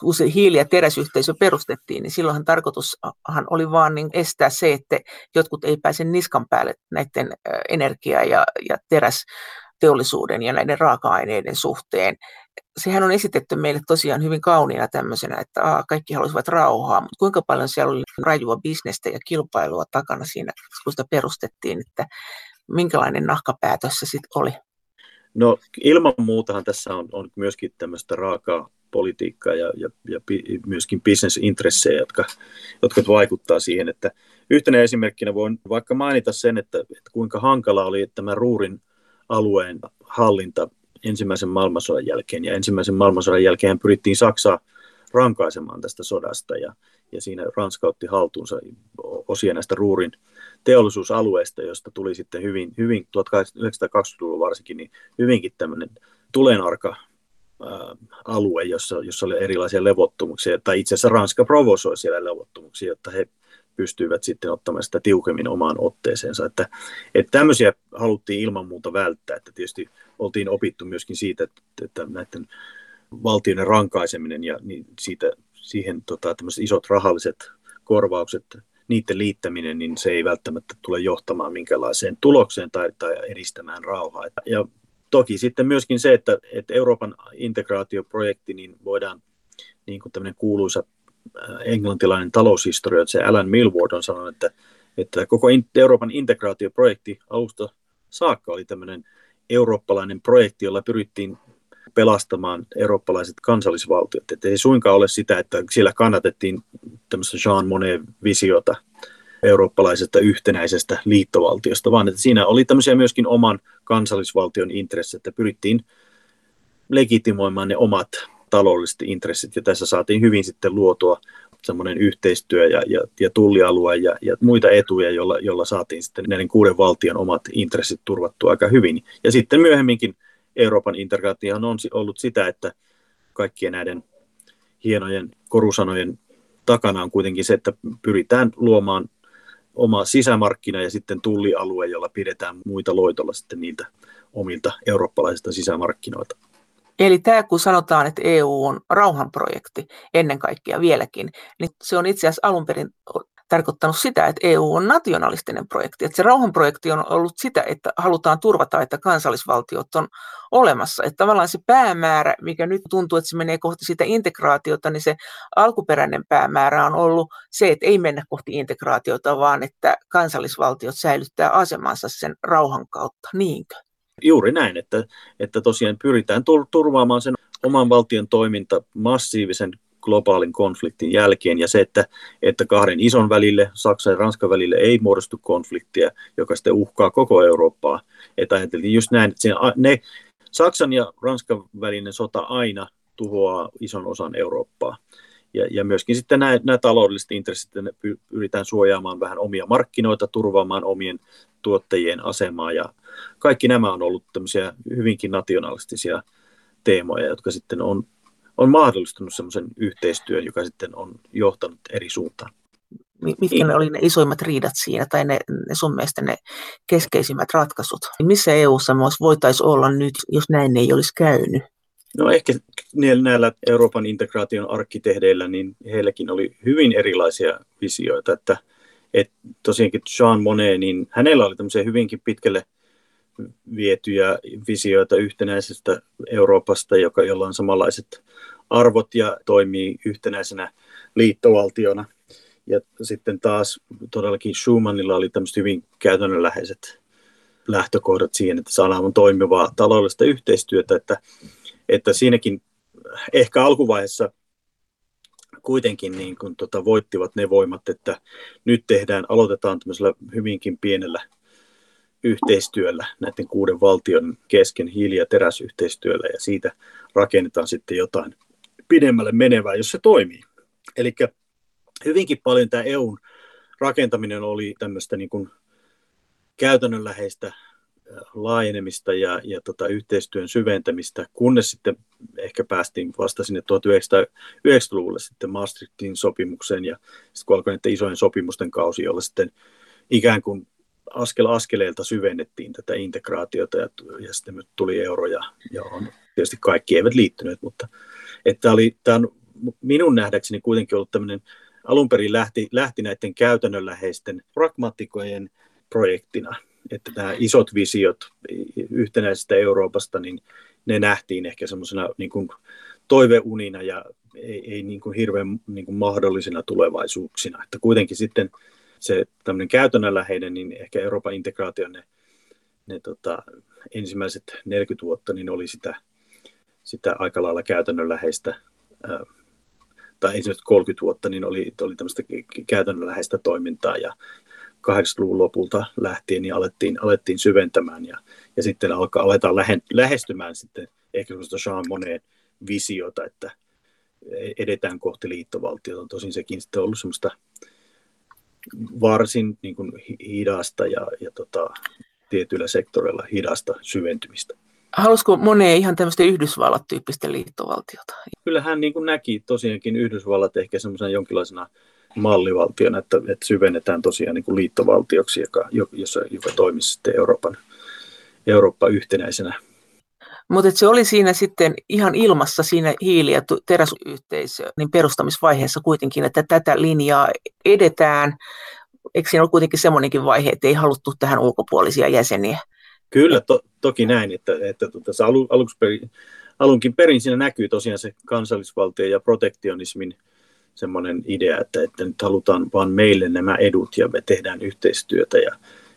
kun se hiili- ja teräsyhteisö perustettiin, niin silloinhan tarkoitushan oli vaan niin estää se, että jotkut ei pääse niskan päälle näiden energia- ja, ja terästeollisuuden ja näiden raaka-aineiden suhteen. Sehän on esitetty meille tosiaan hyvin kauniina tämmöisenä, että aa, kaikki halusivat rauhaa, mutta kuinka paljon siellä oli rajua bisnestä ja kilpailua takana siinä, kun sitä perustettiin, että minkälainen nahkapäätös se sitten oli? No ilman muutahan tässä on, on myöskin tämmöistä raakaa politiikkaa ja, ja, ja myöskin bisnesintressejä, jotka, jotka vaikuttaa siihen, että yhtenä esimerkkinä voin vaikka mainita sen, että, että kuinka hankala oli tämä Ruurin alueen hallinta ensimmäisen maailmansodan jälkeen. Ja ensimmäisen maailmansodan jälkeen pyrittiin Saksaa rankaisemaan tästä sodasta ja, ja siinä Ranska otti haltuunsa osia näistä Ruurin teollisuusalueista, josta tuli sitten hyvin, hyvin 1920-luvun varsinkin, niin hyvinkin tämmöinen tulenarka alue, jossa, jossa oli erilaisia levottomuuksia, tai itse asiassa Ranska provosoi siellä levottomuuksia, jotta he pystyivät sitten ottamaan sitä tiukemmin omaan otteeseensa. Että, että tämmöisiä haluttiin ilman muuta välttää, että tietysti oltiin opittu myöskin siitä, että, että näiden valtioiden rankaiseminen ja niin siitä, siihen tota, isot rahalliset korvaukset, niiden liittäminen, niin se ei välttämättä tule johtamaan minkälaiseen tulokseen tai, tai edistämään rauhaa. Ja toki sitten myöskin se, että, että Euroopan integraatioprojekti, niin voidaan, niin kuin tämmöinen kuuluisa englantilainen se Alan Milward on sanonut, että, että koko Euroopan integraatioprojekti alusta saakka oli tämmöinen eurooppalainen projekti, jolla pyrittiin pelastamaan eurooppalaiset kansallisvaltiot. Että ei suinkaan ole sitä, että siellä kannatettiin tämmöistä Jean Monnet-visiota eurooppalaisesta yhtenäisestä liittovaltiosta, vaan että siinä oli tämmöisiä myöskin oman kansallisvaltion intressit, että pyrittiin legitimoimaan ne omat taloudelliset intressit, ja tässä saatiin hyvin sitten luotua semmoinen yhteistyö ja, ja, ja tullialue ja, ja muita etuja, jolla, jolla saatiin sitten näiden kuuden valtion omat intressit turvattua aika hyvin. Ja sitten myöhemminkin Euroopan integraatio on ollut sitä, että kaikkien näiden hienojen korusanojen takana on kuitenkin se, että pyritään luomaan oma sisämarkkina ja sitten tullialue, jolla pidetään muita loitolla sitten niiltä omilta eurooppalaisilta sisämarkkinoilta. Eli tämä, kun sanotaan, että EU on rauhanprojekti ennen kaikkea vieläkin, niin se on itse asiassa alun perin tarkoittanut sitä, että EU on nationalistinen projekti. Että se rauhanprojekti on ollut sitä, että halutaan turvata, että kansallisvaltiot on olemassa. Että tavallaan se päämäärä, mikä nyt tuntuu, että se menee kohti sitä integraatiota, niin se alkuperäinen päämäärä on ollut se, että ei mennä kohti integraatiota, vaan että kansallisvaltiot säilyttää asemansa sen rauhan kautta. Niinkö? Juuri näin, että, että tosiaan pyritään turvaamaan sen oman valtion toiminta massiivisen globaalin konfliktin jälkeen ja se, että, että kahden ison välille, Saksan ja Ranskan välille ei muodostu konfliktia, joka sitten uhkaa koko Eurooppaa. Että ajateltiin just näin, että ne, Saksan ja Ranskan välinen sota aina tuhoaa ison osan Eurooppaa. Ja, ja myöskin sitten nämä, nämä taloudelliset intressit, ne pyritään suojaamaan vähän omia markkinoita, turvaamaan omien tuottajien asemaa ja kaikki nämä on ollut tämmöisiä hyvinkin nationalistisia teemoja, jotka sitten on on mahdollistanut semmoisen yhteistyön, joka sitten on johtanut eri suuntaan. Mitkä ne oli ne isoimmat riidat siinä, tai ne, ne sun mielestä ne keskeisimmät ratkaisut? Missä EU-ssa voitaisiin olla nyt, jos näin ei olisi käynyt? No ehkä näillä Euroopan integraation arkkitehdeillä, niin heilläkin oli hyvin erilaisia visioita, että, että tosiaankin Jean Monnet, niin hänellä oli tämmöisiä hyvinkin pitkälle vietyjä visioita yhtenäisestä Euroopasta, joka, jolla on samanlaiset arvot ja toimii yhtenäisenä liittovaltiona. Ja sitten taas todellakin Schumannilla oli tämmöiset hyvin käytännönläheiset lähtökohdat siihen, että saadaan toimivaa taloudellista yhteistyötä, että, että siinäkin ehkä alkuvaiheessa kuitenkin niin kuin tota, voittivat ne voimat, että nyt tehdään, aloitetaan tämmöisellä hyvinkin pienellä yhteistyöllä näiden kuuden valtion kesken hiili- ja teräsyhteistyöllä ja siitä rakennetaan sitten jotain pidemmälle menevää, jos se toimii. Eli hyvinkin paljon tämä EUn rakentaminen oli tämmöistä niin kuin käytännönläheistä laajenemista ja, ja tota, yhteistyön syventämistä, kunnes sitten ehkä päästiin vasta sinne 1990-luvulle sitten Maastrichtin sopimukseen ja sitten kun alkoi näiden isojen sopimusten kausi, jolla sitten ikään kuin askel askeleelta syvennettiin tätä integraatiota ja, ja sitten tuli euro ja, ja on, tietysti kaikki eivät liittyneet, mutta että oli, tämä on minun nähdäkseni kuitenkin ollut tämmöinen, alun perin lähti, lähti näiden käytännönläheisten pragmatikojen projektina, että nämä isot visiot yhtenäisestä Euroopasta, niin ne nähtiin ehkä semmoisena niin kuin toiveunina ja ei, ei niin kuin hirveän niin kuin mahdollisina tulevaisuuksina. Että kuitenkin sitten se tämmöinen käytännönläheinen, niin ehkä Euroopan integraation ne, ne tota, ensimmäiset 40 vuotta niin oli sitä, sitä aika lailla käytännönläheistä, ää, tai ensimmäiset 30 vuotta niin oli, oli tämmöistä käytännönläheistä toimintaa ja 80-luvun lopulta lähtien niin alettiin, alettiin syventämään ja, ja sitten alkaa, aletaan lähe, lähestymään sitten ehkä semmoista Jean Monnet visiota, että edetään kohti liittovaltiota. Tosin sekin sitten on ollut semmoista varsin niin kuin hidasta ja, ja tota, tietyillä sektoreilla hidasta syventymistä. Halusiko Monet ihan tämmöistä Yhdysvallat-tyyppistä liittovaltiota? Kyllä hän niin kuin näki tosiaankin Yhdysvallat ehkä semmoisena jonkinlaisena mallivaltiona, että, että syvennetään tosiaan niin kuin liittovaltioksi, joka, jossa, joka toimisi sitten Euroopan, Eurooppa yhtenäisenä mutta se oli siinä sitten ihan ilmassa siinä hiili- ja teräsyhteisö niin perustamisvaiheessa kuitenkin, että tätä linjaa edetään. Eikö siinä ole kuitenkin semmoinenkin vaihe, että ei haluttu tähän ulkopuolisia jäseniä? Kyllä, to, toki näin, että, että tuota, alu, aluksi perin, alunkin perin siinä näkyy tosiaan se kansallisvaltio ja protektionismin semmoinen idea, että, että nyt halutaan vaan meille nämä edut ja me tehdään yhteistyötä ja,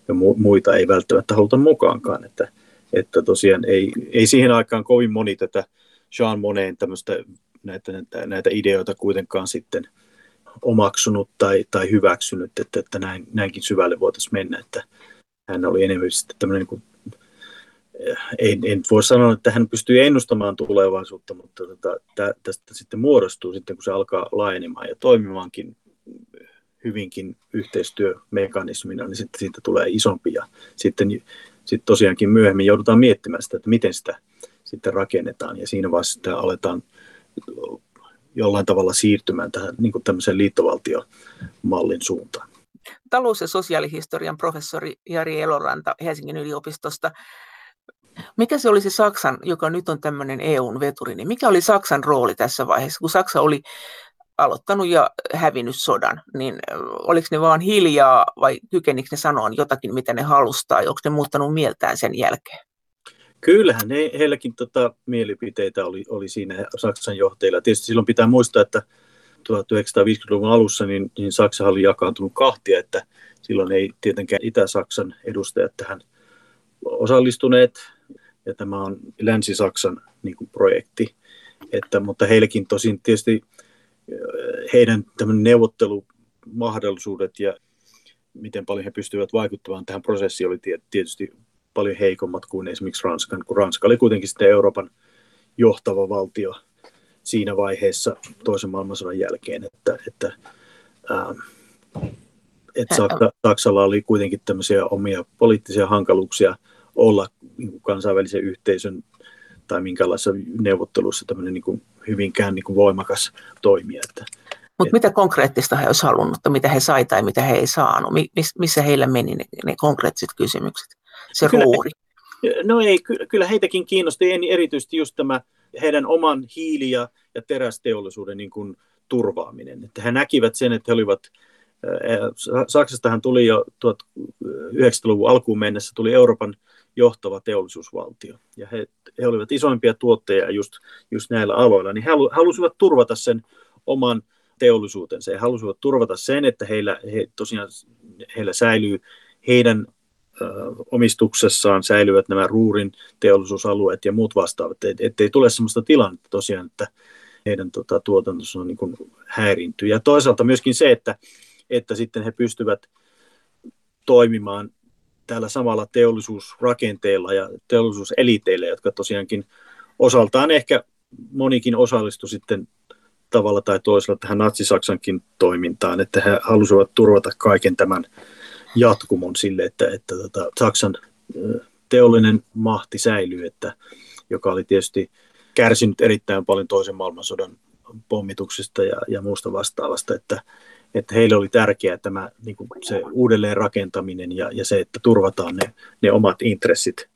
ja muita ei välttämättä haluta mukaankaan. Että, että tosiaan ei, ei siihen aikaan kovin moni tätä Jean Monnetin tämmöistä näitä, näitä, näitä ideoita kuitenkaan sitten omaksunut tai, tai hyväksynyt, että, että näin, näinkin syvälle voitaisiin mennä, että hän oli enemmän sitten tämmöinen niin kuin, en, en voi sanoa, että hän pystyy ennustamaan tulevaisuutta, mutta tota, tä, tästä sitten muodostuu sitten, kun se alkaa laajenemaan ja toimimaankin hyvinkin yhteistyömekanismina, niin sitten siitä tulee isompi ja sitten sitten tosiaankin myöhemmin joudutaan miettimään sitä, että miten sitä sitten rakennetaan ja siinä vaiheessa sitä aletaan jollain tavalla siirtymään tähän niin kuin tämmöisen liittovaltiomallin suuntaan. Talous- ja sosiaalihistorian professori Jari Eloranta Helsingin yliopistosta. Mikä se oli se Saksan, joka nyt on tämmöinen EUn veturi, niin mikä oli Saksan rooli tässä vaiheessa, kun Saksa oli aloittanut ja hävinnyt sodan, niin oliko ne vaan hiljaa vai kykenikö ne sanoa jotakin, mitä ne halustaa, onko ne muuttanut mieltään sen jälkeen? Kyllähän ne, heilläkin tota, mielipiteitä oli, oli siinä Saksan johtajilla. Tietysti silloin pitää muistaa, että 1950-luvun alussa niin, niin Saksa oli jakaantunut kahtia, että silloin ei tietenkään Itä-Saksan edustajat tähän osallistuneet, ja tämä on Länsi-Saksan niin kuin, projekti. Että, mutta heillekin tosin tietysti heidän neuvottelumahdollisuudet ja miten paljon he pystyvät vaikuttamaan tähän prosessiin oli tietysti paljon heikommat kuin esimerkiksi Ranskan, kun Ranska oli kuitenkin sitten Euroopan johtava valtio siinä vaiheessa toisen maailmansodan jälkeen, että, että, ähm, että Saksa, Saksalla oli kuitenkin tämmöisiä omia poliittisia hankaluuksia olla niin kansainvälisen yhteisön tai minkälaisessa neuvottelussa tämmöinen niin kuin hyvinkään niin kuin voimakas toimija. Että, Mutta mitä konkreettista he olisivat halunnut, mitä he sai tai mitä he ei saanut? missä heillä meni ne, ne konkreettiset kysymykset, se kyllä, ruuri? No ei, kyllä heitäkin kiinnosti erityisesti just tämä heidän oman hiili- ja, ja terästeollisuuden niin kuin turvaaminen. Että he näkivät sen, että he olivat Saksastahan tuli jo 1900-luvun alkuun mennessä tuli Euroopan johtava teollisuusvaltio. Ja he, he olivat isoimpia tuotteja just, just näillä aloilla, niin he halusivat turvata sen oman teollisuutensa. He halusivat turvata sen, että heillä, he, tosiaan, heillä säilyy heidän ö, omistuksessaan säilyvät nämä ruurin teollisuusalueet ja muut vastaavat, et, ettei tule sellaista tilannetta tosiaan, että heidän tota, tuotantonsa on niin kuin häirintyy. Ja toisaalta myöskin se, että, että sitten he pystyvät toimimaan tällä samalla teollisuusrakenteella ja teollisuuseliteillä, jotka tosiaankin osaltaan ehkä monikin osallistui sitten tavalla tai toisella tähän Natsi-Saksankin toimintaan, että he halusivat turvata kaiken tämän jatkumon sille, että, että tota, Saksan teollinen mahti säilyy, että, joka oli tietysti kärsinyt erittäin paljon toisen maailmansodan pommituksista ja, ja muusta vastaavasta, että, että heille oli tärkeää tämä niin kuin se uudelleen rakentaminen ja, ja se, että turvataan ne, ne omat intressit.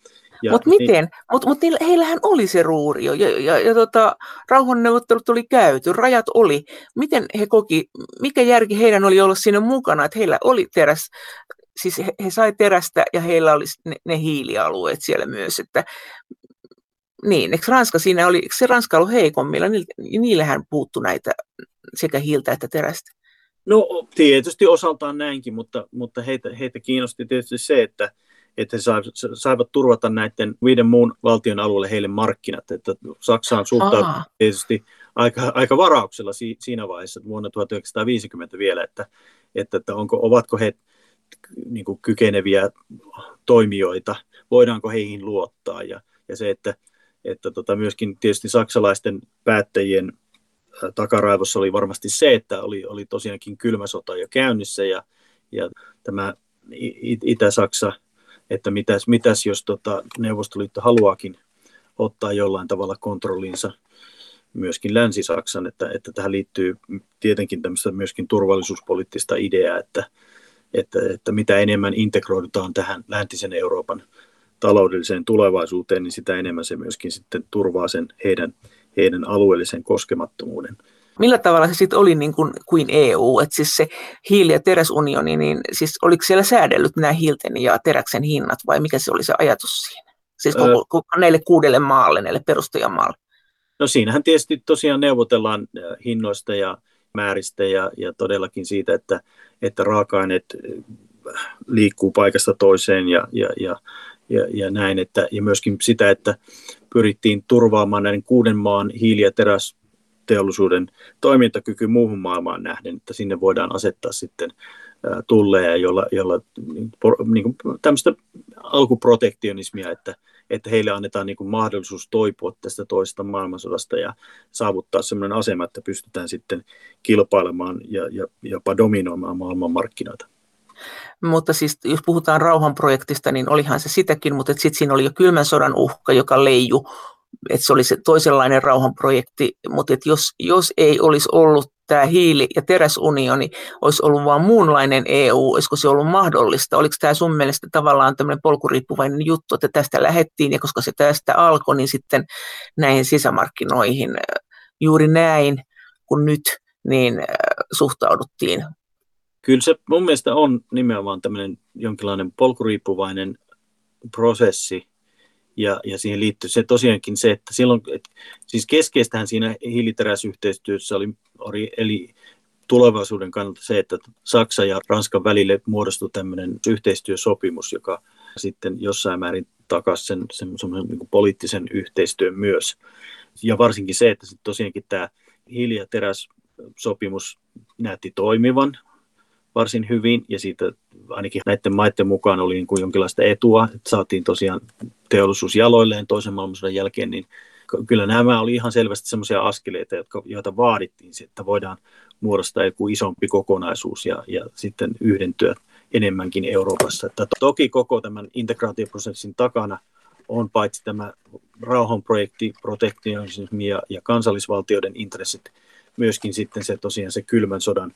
Mutta miten? Niin, Mutta mut heillähän oli se ruuri jo, ja, ja, ja tota, rauhanneuvottelut oli käyty, rajat oli. Miten he koki, mikä järki heidän oli olla siinä mukana, että heillä oli teräs, siis he, he sai terästä ja heillä oli ne, ne hiilialueet siellä myös, että niin, eikö Ranska siinä oli, eikö se Ranska ollut heikommilla, niillähän puuttu näitä sekä hiiltä että terästä? No tietysti osaltaan näinkin, mutta, mutta heitä, heitä kiinnosti tietysti se, että, että he saivat turvata näiden viiden muun valtion alueelle heille markkinat. Että Saksaan suhtautui tietysti aika, aika varauksella si, siinä vaiheessa vuonna 1950 vielä, että, että, että onko, ovatko he niin kuin kykeneviä toimijoita, voidaanko heihin luottaa ja, ja se, että, että tota, myöskin tietysti saksalaisten päättäjien takaraivossa oli varmasti se, että oli, oli tosiaankin kylmä sota jo käynnissä ja, ja tämä Itä-Saksa, että mitäs, mitäs jos tota Neuvostoliitto haluaakin ottaa jollain tavalla kontrollinsa myöskin Länsi-Saksan, että, että tähän liittyy tietenkin tämmöistä myöskin turvallisuuspoliittista ideaa, että, että, että mitä enemmän integroidutaan tähän läntisen Euroopan taloudelliseen tulevaisuuteen, niin sitä enemmän se myöskin sitten turvaa sen heidän, heidän alueellisen koskemattomuuden. Millä tavalla se sitten oli niin kuin, kuin EU, että siis se hiili- ja teräsunioni, niin siis oliko siellä säädellyt nämä hiilten ja teräksen hinnat vai mikä se oli se ajatus siinä? Siis koko, öö, koko näille kuudelle maalle, näille perustajamaalle? No siinähän tietysti tosiaan neuvotellaan hinnoista ja määristä ja, ja todellakin siitä, että, että raaka-aineet liikkuu paikasta toiseen ja, ja, ja, ja, ja näin, että, ja myöskin sitä, että pyrittiin turvaamaan näiden kuuden maan hiili- ja terästeollisuuden toimintakyky muuhun maailmaan nähden, että sinne voidaan asettaa sitten tulleja, jolla, jolla niin kuin, tämmöistä alkuprotektionismia, että, että heille annetaan niin kuin mahdollisuus toipua tästä toisesta maailmansodasta ja saavuttaa sellainen asema, että pystytään sitten kilpailemaan ja, ja jopa dominoimaan maailmanmarkkinoita. Mutta siis jos puhutaan rauhanprojektista, niin olihan se sitäkin, mutta sitten siinä oli jo kylmän sodan uhka, joka leiju, että se oli se toisenlainen rauhanprojekti, mutta että jos, jos ei olisi ollut tämä hiili- ja teräsunioni, olisi ollut vain muunlainen EU, olisiko se ollut mahdollista? Oliko tämä sun mielestä tavallaan tämmöinen polkuriippuvainen juttu, että tästä lähettiin, ja koska se tästä alkoi, niin sitten näihin sisämarkkinoihin juuri näin, kun nyt, niin suhtauduttiin kyllä se mun mielestä on nimenomaan tämmöinen jonkinlainen polkuriippuvainen prosessi, ja, ja siihen liittyy se tosiaankin se, että silloin, et, siis keskeistähän siinä hiiliteräsyhteistyössä oli, oli, eli tulevaisuuden kannalta se, että Saksa ja Ranskan välille muodostui tämmöinen yhteistyösopimus, joka sitten jossain määrin takasi sen, sen niin poliittisen yhteistyön myös. Ja varsinkin se, että sitten tosiaankin tämä hiili- ja terässopimus näytti toimivan, varsin hyvin ja siitä ainakin näiden maiden mukaan oli niin kuin jonkinlaista etua, että saatiin tosiaan teollisuus jaloilleen toisen maailmansodan jälkeen, niin kyllä nämä oli ihan selvästi sellaisia askeleita, jotka, joita vaadittiin, että voidaan muodostaa joku isompi kokonaisuus ja, ja sitten yhdentyä enemmänkin Euroopassa. Että toki koko tämän integraatioprosessin takana on paitsi tämä rauhanprojekti, protektionismi ja, ja kansallisvaltioiden intressit, myöskin sitten se tosiaan se kylmän sodan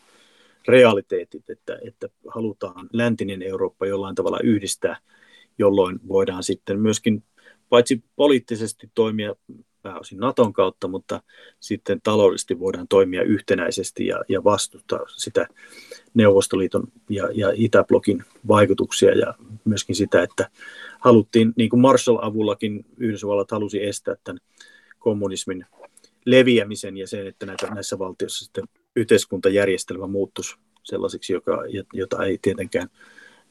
realiteetit, että, että halutaan läntinen Eurooppa jollain tavalla yhdistää, jolloin voidaan sitten myöskin paitsi poliittisesti toimia pääosin Naton kautta, mutta sitten taloudellisesti voidaan toimia yhtenäisesti ja, ja vastustaa sitä Neuvostoliiton ja, ja Itäblokin vaikutuksia ja myöskin sitä, että haluttiin, niin kuin Marshall-avullakin Yhdysvallat halusi estää tämän kommunismin leviämisen ja sen, että näitä, näissä valtioissa sitten yhteiskuntajärjestelmä muuttuisi sellaiseksi, joka, jota ei tietenkään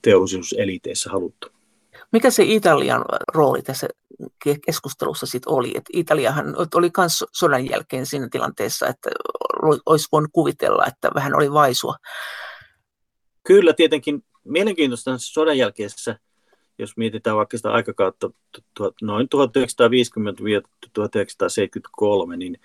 teollisuuseliteissä haluttu. Mikä se Italian rooli tässä keskustelussa sitten oli? Et Italiahan oli myös sodan jälkeen siinä tilanteessa, että olisi voinut kuvitella, että vähän oli vaisua. Kyllä tietenkin mielenkiintoista sodan jälkeisessä jos mietitään vaikka sitä aikakautta noin 1950-1973, niin,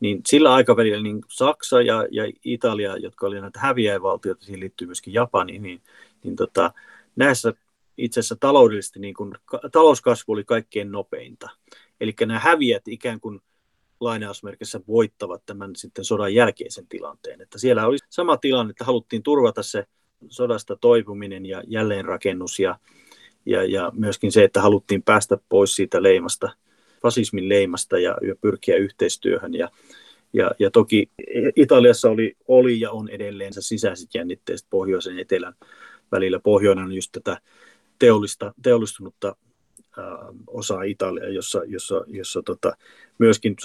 niin sillä aikavälillä niin Saksa ja, ja Italia, jotka olivat näitä häviäjävaltioita, siihen liittyy myöskin Japani, niin, niin tota, näissä itse asiassa taloudellisesti niin kuin, talouskasvu oli kaikkein nopeinta. Eli nämä häviät ikään kuin lainausmerkissä voittavat tämän sitten sodan jälkeisen tilanteen. Että siellä oli sama tilanne, että haluttiin turvata se sodasta toipuminen ja jälleenrakennus ja, ja, ja myöskin se, että haluttiin päästä pois siitä leimasta, fasismin leimasta ja, ja pyrkiä yhteistyöhön. Ja, ja, ja toki Italiassa oli, oli ja on edelleen sisäiset jännitteet pohjoisen ja etelän välillä. Pohjoinen on just tätä teollista, teollistunutta osaa Italiaa, jossa, jossa, jossa tota, myöskin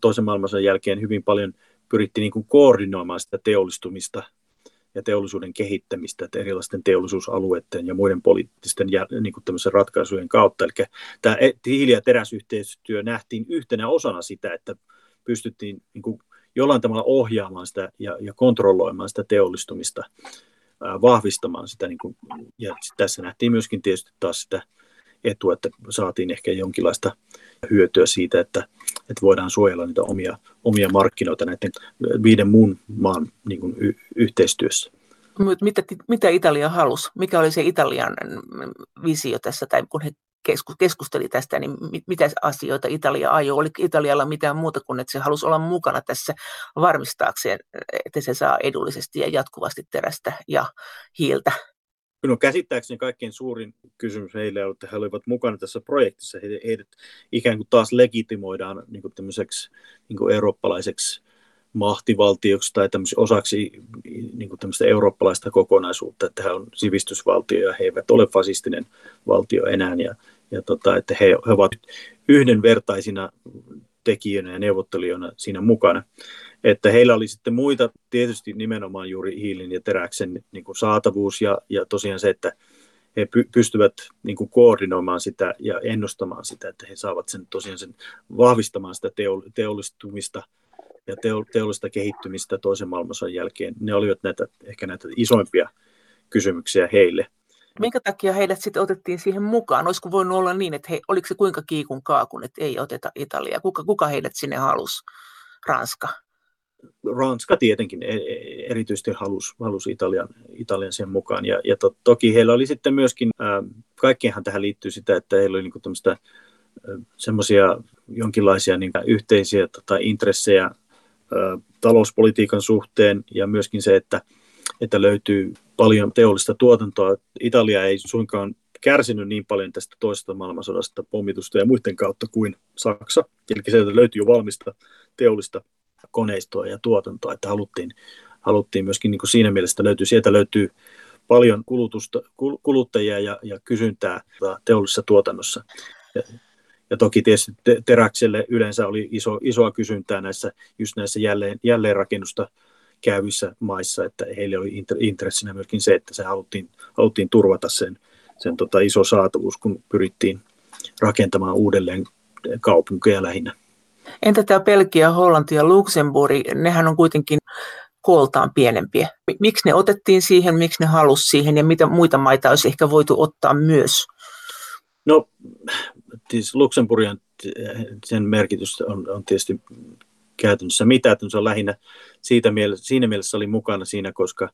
toisen maailmansodan jälkeen hyvin paljon pyrittiin niin kuin koordinoimaan sitä teollistumista ja teollisuuden kehittämistä että erilaisten teollisuusalueiden ja muiden poliittisten ja, niin kuin ratkaisujen kautta. Eli tämä e, hiili- ja teräsyhteistyö nähtiin yhtenä osana sitä, että pystyttiin niin kuin jollain tavalla ohjaamaan sitä ja, ja kontrolloimaan sitä teollistumista, ää, vahvistamaan sitä. Niin kuin, ja tässä nähtiin myöskin tietysti taas sitä etu, että saatiin ehkä jonkinlaista hyötyä siitä, että, että voidaan suojella niitä omia, omia markkinoita näiden viiden muun maan niin kuin y- yhteistyössä. Mitä, mitä Italia halusi? Mikä oli se Italian visio tässä, tai kun he keskusteli tästä, niin mitä asioita Italia ajoi? Oli Italialla mitään muuta kuin, että se halusi olla mukana tässä varmistaakseen, että se saa edullisesti ja jatkuvasti terästä ja hiiltä No käsittääkseni kaikkein suurin kysymys heille on, että he olivat mukana tässä projektissa. He, heidät ikään kuin taas legitimoidaan niin kuin tämmöiseksi niin kuin eurooppalaiseksi mahtivaltioksi tai osaksi niin kuin eurooppalaista kokonaisuutta, että he on sivistysvaltio ja he eivät ole fasistinen valtio enää ja, ja tota, että he, he ovat yhdenvertaisina tekijöinä ja neuvottelijoina siinä mukana että heillä oli sitten muita, tietysti nimenomaan juuri hiilin ja teräksen niin kuin saatavuus ja, ja tosiaan se, että he py, pystyvät niin kuin koordinoimaan sitä ja ennustamaan sitä, että he saavat sen tosiaan sen vahvistamaan sitä teollistumista ja teo, teollista kehittymistä toisen maailmansodan jälkeen. Ne olivat näitä, ehkä näitä isoimpia kysymyksiä heille. Minkä takia heidät sitten otettiin siihen mukaan? Olisiko voinut olla niin, että he, oliko se kuinka kiikun kaakun, että ei oteta Italiaa? Kuka, kuka heidät sinne halusi? Ranska? Ranska tietenkin e, e, erityisesti halusi, halusi Italian, Italian sen mukaan. Ja, ja to, toki heillä oli sitten myöskin, äh, kaikkeenhan tähän liittyy sitä, että heillä oli niin tämmöistä semmoisia jonkinlaisia niin yhteisiä tota, intressejä äh, talouspolitiikan suhteen ja myöskin se, että, että löytyy paljon teollista tuotantoa. Italia ei suinkaan kärsinyt niin paljon tästä toisesta maailmansodasta pommitusta ja muiden kautta kuin Saksa. Eli sieltä löytyy jo valmista teollista koneistoa ja tuotantoa, että haluttiin, haluttiin myöskin niin kuin siinä mielessä löytyy, sieltä löytyy paljon kulutusta, kuluttajia ja, ja kysyntää teollisessa tuotannossa. Ja, ja toki tietysti teräkselle yleensä oli iso, isoa kysyntää näissä, just näissä jälleen, jälleenrakennusta käyvissä maissa, että heille oli intressinä myöskin se, että se haluttiin, haluttiin turvata sen, sen tota iso saatavuus, kun pyrittiin rakentamaan uudelleen kaupunkeja lähinnä. Entä tämä Belgia, Hollanti ja Luxemburg, nehän on kuitenkin kooltaan pienempiä. Miksi ne otettiin siihen, miksi ne halusi siihen ja mitä muita maita olisi ehkä voitu ottaa myös? No, siis Luxemburgin sen merkitys on, on tietysti käytännössä mitä, että se on lähinnä siitä mielessä, siinä mielessä oli mukana siinä, koska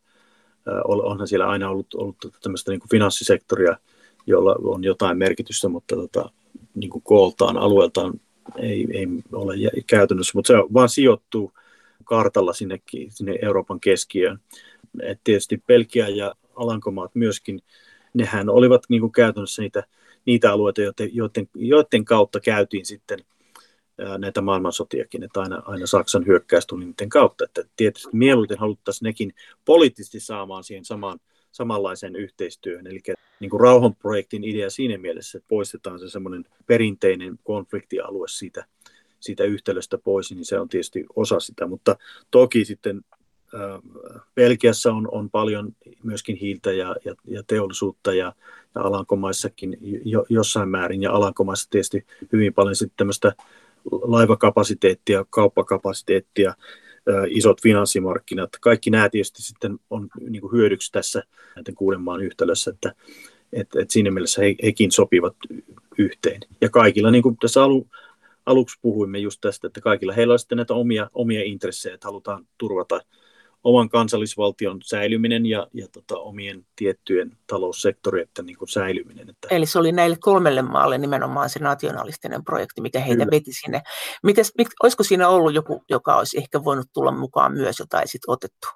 onhan siellä aina ollut, ollut tämmöistä niin kuin finanssisektoria, jolla on jotain merkitystä, mutta tota, niin kuin kooltaan, alueeltaan ei, ei ole käytännössä, mutta se vaan sijoittuu kartalla sinnekin, sinne Euroopan keskiöön. Et tietysti Belgia ja Alankomaat myöskin, nehän olivat niin kuin käytännössä niitä, niitä alueita, joiden, joiden, joiden kautta käytiin sitten näitä maailmansotiakin, että aina, aina Saksan hyökkäys tuli niiden kautta. Että tietysti mieluiten haluttaisiin nekin poliittisesti saamaan siihen samaan samanlaiseen yhteistyöhön. Eli niin kuin rauhanprojektin idea siinä mielessä, että poistetaan se semmoinen perinteinen konfliktialue siitä, siitä yhtälöstä pois, niin se on tietysti osa sitä. Mutta toki sitten Belgiassa on, on paljon myöskin hiiltä ja, ja, ja teollisuutta ja, ja Alankomaissakin jo, jossain määrin ja Alankomaissa tietysti hyvin paljon sitten tämmöistä laivakapasiteettia, kauppakapasiteettia, isot finanssimarkkinat. Kaikki nämä tietysti sitten on niin kuin hyödyksi tässä näiden kuuden maan yhtälössä, että, että et siinä mielessä he, hekin sopivat yhteen. Ja kaikilla, niin kuin tässä alu, aluksi puhuimme just tästä, että kaikilla heillä on sitten näitä omia, omia intressejä, että halutaan turvata oman kansallisvaltion säilyminen ja, ja tota, omien tiettyjen taloussektorien niin kuin säilyminen. Että... Eli se oli näille kolmelle maalle nimenomaan se nationalistinen projekti, mikä heitä Kyllä. veti sinne. Mites, mit, olisiko siinä ollut joku, joka olisi ehkä voinut tulla mukaan myös, jota ei sitten otettu?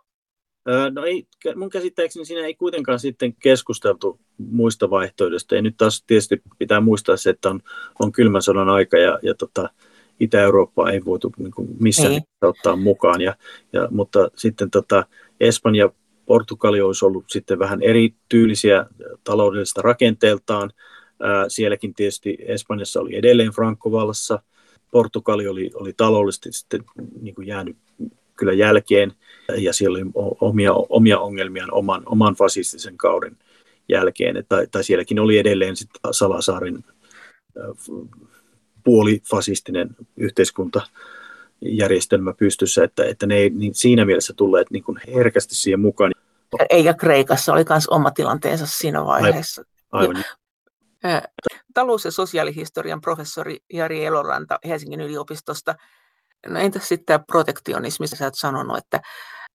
No ei, mun käsittääkseni siinä ei kuitenkaan sitten keskusteltu muista vaihtoehdoista. Ja nyt taas tietysti pitää muistaa se, että on, on kylmän sodan aika ja, ja tota, Itä-Eurooppaa ei voitu niin kuin missään niin. ottaa mukaan. Ja, ja, mutta sitten tota, Espanja Portugali olisi ollut sitten vähän erityylisiä taloudellista rakenteeltaan. Ää, sielläkin tietysti Espanjassa oli edelleen Frankovallassa. Portugali oli, oli taloudellisesti sitten niin kuin jäänyt kyllä jälkeen ja siellä oli omia, omia ongelmiaan oman, oman fasistisen kauden jälkeen. Tai, tai sielläkin oli edelleen sitten Salasaarin puolifasistinen yhteiskuntajärjestelmä pystyssä, että, että ne ei niin siinä mielessä tulleet niin kuin herkästi siihen mukaan. Eikä Kreikassa oli myös oma tilanteensa siinä vaiheessa. Aivan. Aivan. Talous- ja sosiaalihistorian professori Jari Eloranta Helsingin yliopistosta. No entäs sitten tämä protektionismi? Sä oot sanonut, että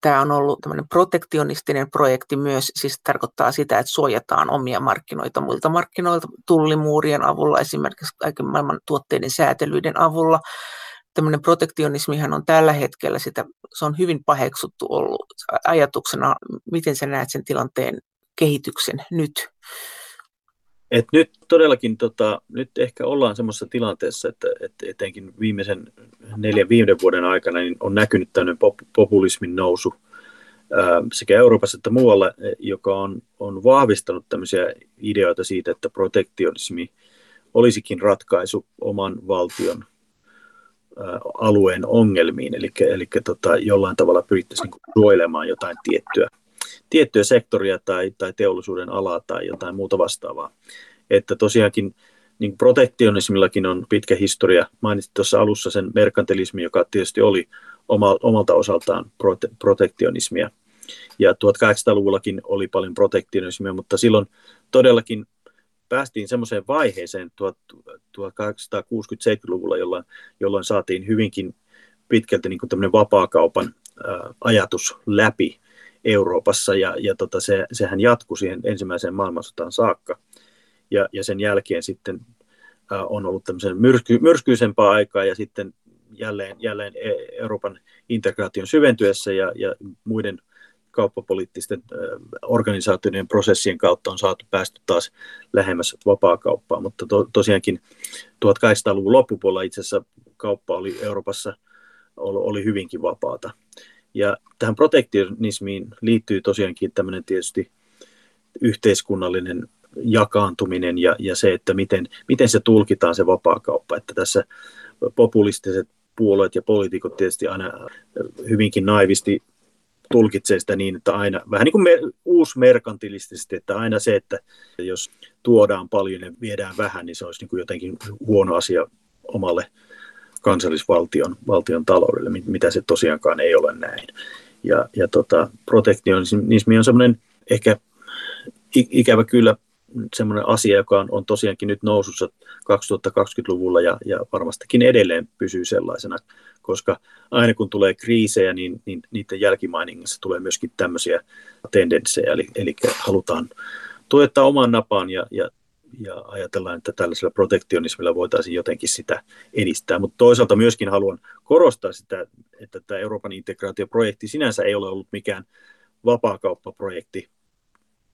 Tämä on ollut tämmöinen protektionistinen projekti myös, siis tarkoittaa sitä, että suojataan omia markkinoita muilta markkinoilta tullimuurien avulla, esimerkiksi kaiken maailman tuotteiden säätelyiden avulla. Tämmöinen protektionismihan on tällä hetkellä, sitä, se on hyvin paheksuttu ollut ajatuksena. Miten sä näet sen tilanteen kehityksen nyt? Et nyt todellakin, tota, nyt ehkä ollaan semmoisessa tilanteessa, että, että etenkin viimeisen neljän viiden vuoden aikana niin on näkynyt tämmöinen pop, populismin nousu ää, sekä Euroopassa että muualla, joka on, on vahvistanut tämmöisiä ideoita siitä, että protektionismi olisikin ratkaisu oman valtion ää, alueen ongelmiin, eli, eli tota, jollain tavalla pyrittäisiin niin suojelemaan jotain tiettyä tiettyä sektoria tai, tai teollisuuden alaa tai jotain muuta vastaavaa. Että tosiaankin niin protektionismillakin on pitkä historia. Mainitsit tuossa alussa sen merkantilismi, joka tietysti oli oma, omalta osaltaan prote, protektionismia. Ja 1800-luvullakin oli paljon protektionismia, mutta silloin todellakin päästiin semmoiseen vaiheeseen 1860-70-luvulla, jolloin, jolloin saatiin hyvinkin pitkälti niin kuin vapaakaupan ää, ajatus läpi Euroopassa ja, ja tota se, sehän jatkui siihen ensimmäiseen maailmansotaan saakka. Ja, ja sen jälkeen sitten on ollut tämmöisen myrsky, myrskyisempää aikaa ja sitten jälleen, jälleen e, Euroopan integraation syventyessä ja, ja muiden kauppapoliittisten organisaatioiden prosessien kautta on saatu päästy taas lähemmäs vapaakauppaa, mutta to, tosiaankin 1800-luvun loppupuolella itse asiassa kauppa oli Euroopassa oli hyvinkin vapaata. Ja tähän protektionismiin liittyy tosiaankin tämmöinen tietysti yhteiskunnallinen jakaantuminen ja, ja se, että miten, miten se tulkitaan se vapaakauppa. Että tässä populistiset puolueet ja poliitikot tietysti aina hyvinkin naivisti tulkitsee sitä niin, että aina, vähän niin kuin me, uusmerkantilistisesti, että aina se, että jos tuodaan paljon ja viedään vähän, niin se olisi niin kuin jotenkin huono asia omalle kansallisvaltion valtion taloudelle, mitä se tosiaankaan ei ole näin. Ja, ja tota, protektionismi on semmoinen ehkä ikävä kyllä semmoinen asia, joka on, on tosiaankin nyt nousussa 2020-luvulla ja, ja varmastikin edelleen pysyy sellaisena, koska aina kun tulee kriisejä, niin, niin niiden jälkimainingissa tulee myöskin tämmöisiä tendenssejä, eli, eli halutaan tuottaa oman napaan ja, ja ja ajatellaan, että tällaisella protektionismilla voitaisiin jotenkin sitä edistää. Mutta toisaalta myöskin haluan korostaa sitä, että tämä Euroopan integraatioprojekti sinänsä ei ole ollut mikään vapaakauppaprojekti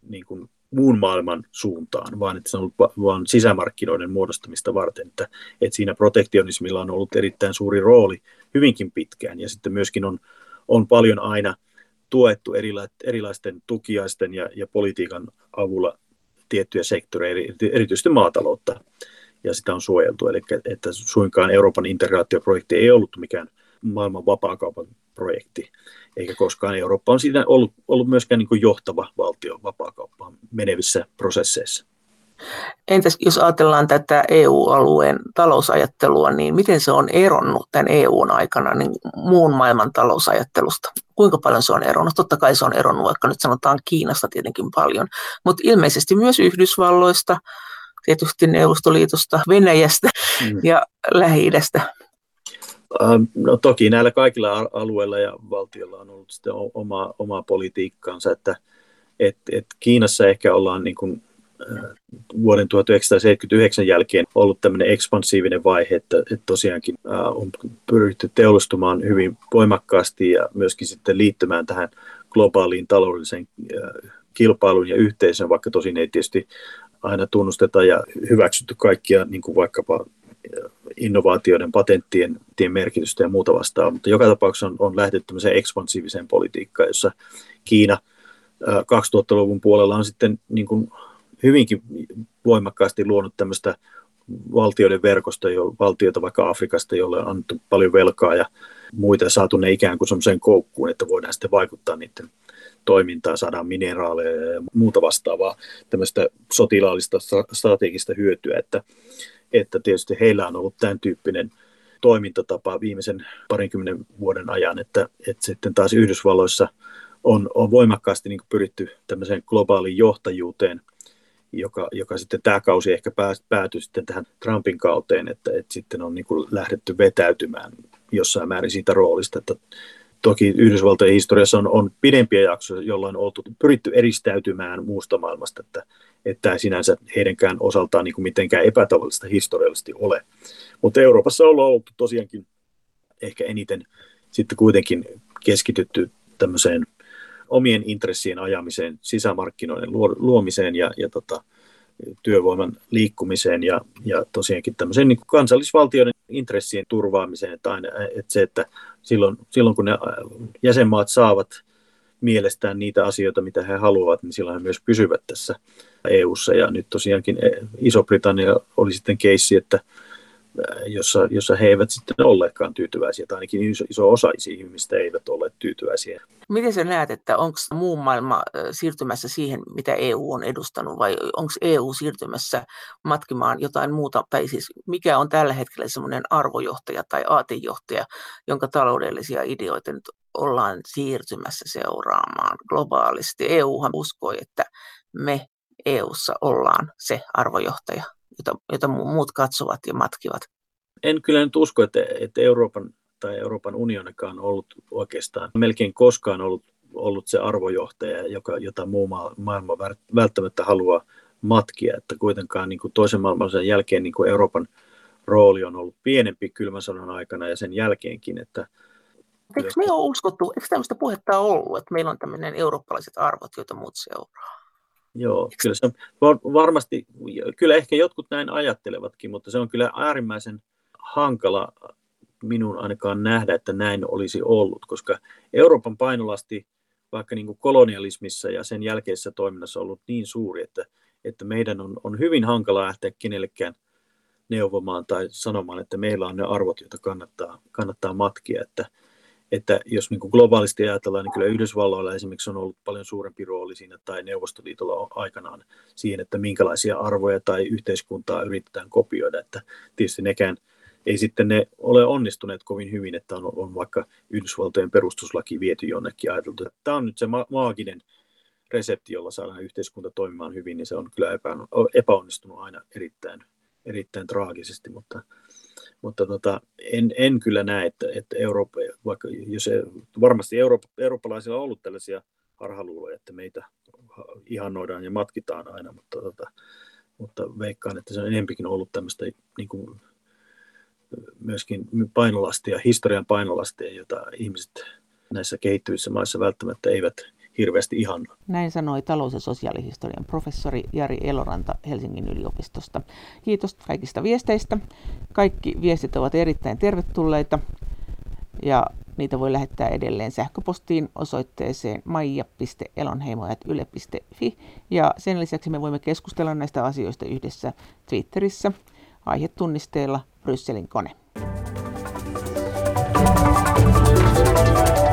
niin kuin muun maailman suuntaan, vaan että se on ollut vain sisämarkkinoiden muodostamista varten, että, että siinä protektionismilla on ollut erittäin suuri rooli hyvinkin pitkään ja sitten myöskin on, on paljon aina tuettu erilaisten tukiaisten ja, ja politiikan avulla tiettyjä sektoreja, erityisesti maataloutta, ja sitä on suojeltu. Eli että suinkaan Euroopan integraatioprojekti ei ollut mikään maailman vapaakaupan projekti, eikä koskaan Eurooppa on siinä ollut, ollut myöskään niin johtava valtio vapaakauppaan menevissä prosesseissa. Entäs jos ajatellaan tätä EU-alueen talousajattelua, niin miten se on eronnut tämän EUn aikana niin muun maailman talousajattelusta? Kuinka paljon se on eronnut? Totta kai se on eronnut, vaikka nyt sanotaan Kiinasta tietenkin paljon, mutta ilmeisesti myös Yhdysvalloista, tietysti Neuvostoliitosta, Venäjästä mm. ja Lähi-idästä. Ähm, no toki näillä kaikilla alueilla ja valtiolla on ollut sitten oma, oma politiikkaansa, että et, et Kiinassa ehkä ollaan niin kuin vuoden 1979 jälkeen ollut tämmöinen ekspansiivinen vaihe, että, että tosiaankin on pyritty teollistumaan hyvin voimakkaasti ja myöskin sitten liittymään tähän globaaliin taloudelliseen kilpailuun ja yhteisöön, vaikka tosin ei tietysti aina tunnusteta ja hyväksytty kaikkia, niin kuin vaikkapa innovaatioiden, patenttien tien merkitystä ja muuta vastaavaa, mutta joka tapauksessa on, on lähdetty tämmöiseen ekspansiiviseen politiikkaan, jossa Kiina 2000-luvun puolella on sitten niin kuin hyvinkin voimakkaasti luonut tämmöistä valtioiden verkosta, jo, valtioita vaikka Afrikasta, jolle on annettu paljon velkaa ja muita ja saatu ne ikään kuin semmoiseen koukkuun, että voidaan sitten vaikuttaa niiden toimintaan, saadaan mineraaleja ja muuta vastaavaa tämmöistä sotilaallista strategista hyötyä, että, että tietysti heillä on ollut tämän tyyppinen toimintatapa viimeisen parinkymmenen vuoden ajan, että, että sitten taas Yhdysvalloissa on, on voimakkaasti niin pyritty tämmöiseen globaaliin johtajuuteen – joka, joka sitten tämä kausi ehkä päätyi sitten tähän Trumpin kauteen, että, että sitten on niin kuin lähdetty vetäytymään jossain määrin siitä roolista, että toki Yhdysvaltojen historiassa on, on pidempiä jaksoja, jolloin on oltu, pyritty eristäytymään muusta maailmasta, että, että sinänsä heidänkään osaltaan niin kuin mitenkään epätavallista historiallisesti ole. Mutta Euroopassa on ollut tosiaankin ehkä eniten sitten kuitenkin keskitytty tämmöiseen omien intressien ajamiseen, sisämarkkinoiden luomiseen ja, ja tota, työvoiman liikkumiseen ja, ja tosiaankin tämmöiseen niin kansallisvaltioiden intressien turvaamiseen, että, aina, että se, että silloin, silloin kun ne jäsenmaat saavat mielestään niitä asioita, mitä he haluavat, niin silloin he myös pysyvät tässä EU:ssa ja nyt tosiaankin Iso-Britannia oli sitten keissi, että jossa, jossa he eivät sitten olleetkaan tyytyväisiä, tai ainakin iso, iso osa ihmistä eivät olleet tyytyväisiä. Miten sä näet, että onko muu maailma siirtymässä siihen, mitä EU on edustanut, vai onko EU siirtymässä matkimaan jotain muuta, tai siis mikä on tällä hetkellä semmoinen arvojohtaja tai aatejohtaja, jonka taloudellisia ideoita nyt ollaan siirtymässä seuraamaan globaalisti. EUhan uskoi, että me EUssa ollaan se arvojohtaja jota, jota muut katsovat ja matkivat? En kyllä nyt usko, että, että Euroopan tai Euroopan unionikaan on ollut oikeastaan melkein koskaan ollut, ollut se arvojohtaja, joka, jota muu maailma välttämättä haluaa matkia. Että kuitenkaan niin kuin toisen maailmansodan jälkeen niin kuin Euroopan rooli on ollut pienempi kylmän sodan aikana ja sen jälkeenkin. Että Eikö me ole uskottu, eikö tämmöistä puhetta ollut, että meillä on tämmöinen eurooppalaiset arvot, joita muut seuraa? Joo, kyllä se on. Varmasti, kyllä ehkä jotkut näin ajattelevatkin, mutta se on kyllä äärimmäisen hankala minun ainakaan nähdä, että näin olisi ollut, koska Euroopan painolasti vaikka niin kuin kolonialismissa ja sen jälkeisessä toiminnassa on ollut niin suuri, että, että meidän on, on hyvin hankala lähteä kenellekään neuvomaan tai sanomaan, että meillä on ne arvot, joita kannattaa, kannattaa matkia, että, että jos niin kuin globaalisti ajatellaan, niin kyllä Yhdysvalloilla esimerkiksi on ollut paljon suurempi rooli siinä tai Neuvostoliitolla aikanaan siihen, että minkälaisia arvoja tai yhteiskuntaa yritetään kopioida, että tietysti nekään ei sitten ne ole onnistuneet kovin hyvin, että on, on vaikka Yhdysvaltojen perustuslaki viety jonnekin ajateltu, tämä on nyt se ma- maaginen resepti, jolla saadaan yhteiskunta toimimaan hyvin, niin se on kyllä epä, epäonnistunut aina erittäin, erittäin traagisesti, mutta mutta tota, en, en kyllä näe, että, että Eurooppa, vaikka jos ei, varmasti Eurooppa, eurooppalaisilla on ollut tällaisia harhaluuloja, että meitä ihannoidaan ja matkitaan aina, mutta, tota, mutta veikkaan, että se on enempikin ollut tämmöistä niin kuin, myöskin painolastia, historian painolastia, jota ihmiset näissä kehittyvissä maissa välttämättä eivät hirveästi ihan. Näin sanoi talous- ja sosiaalihistorian professori Jari Eloranta Helsingin yliopistosta. Kiitos kaikista viesteistä. Kaikki viestit ovat erittäin tervetulleita ja niitä voi lähettää edelleen sähköpostiin osoitteeseen maija.elonheimo.yle.fi ja sen lisäksi me voimme keskustella näistä asioista yhdessä Twitterissä aihetunnisteella Brysselin kone. Thank you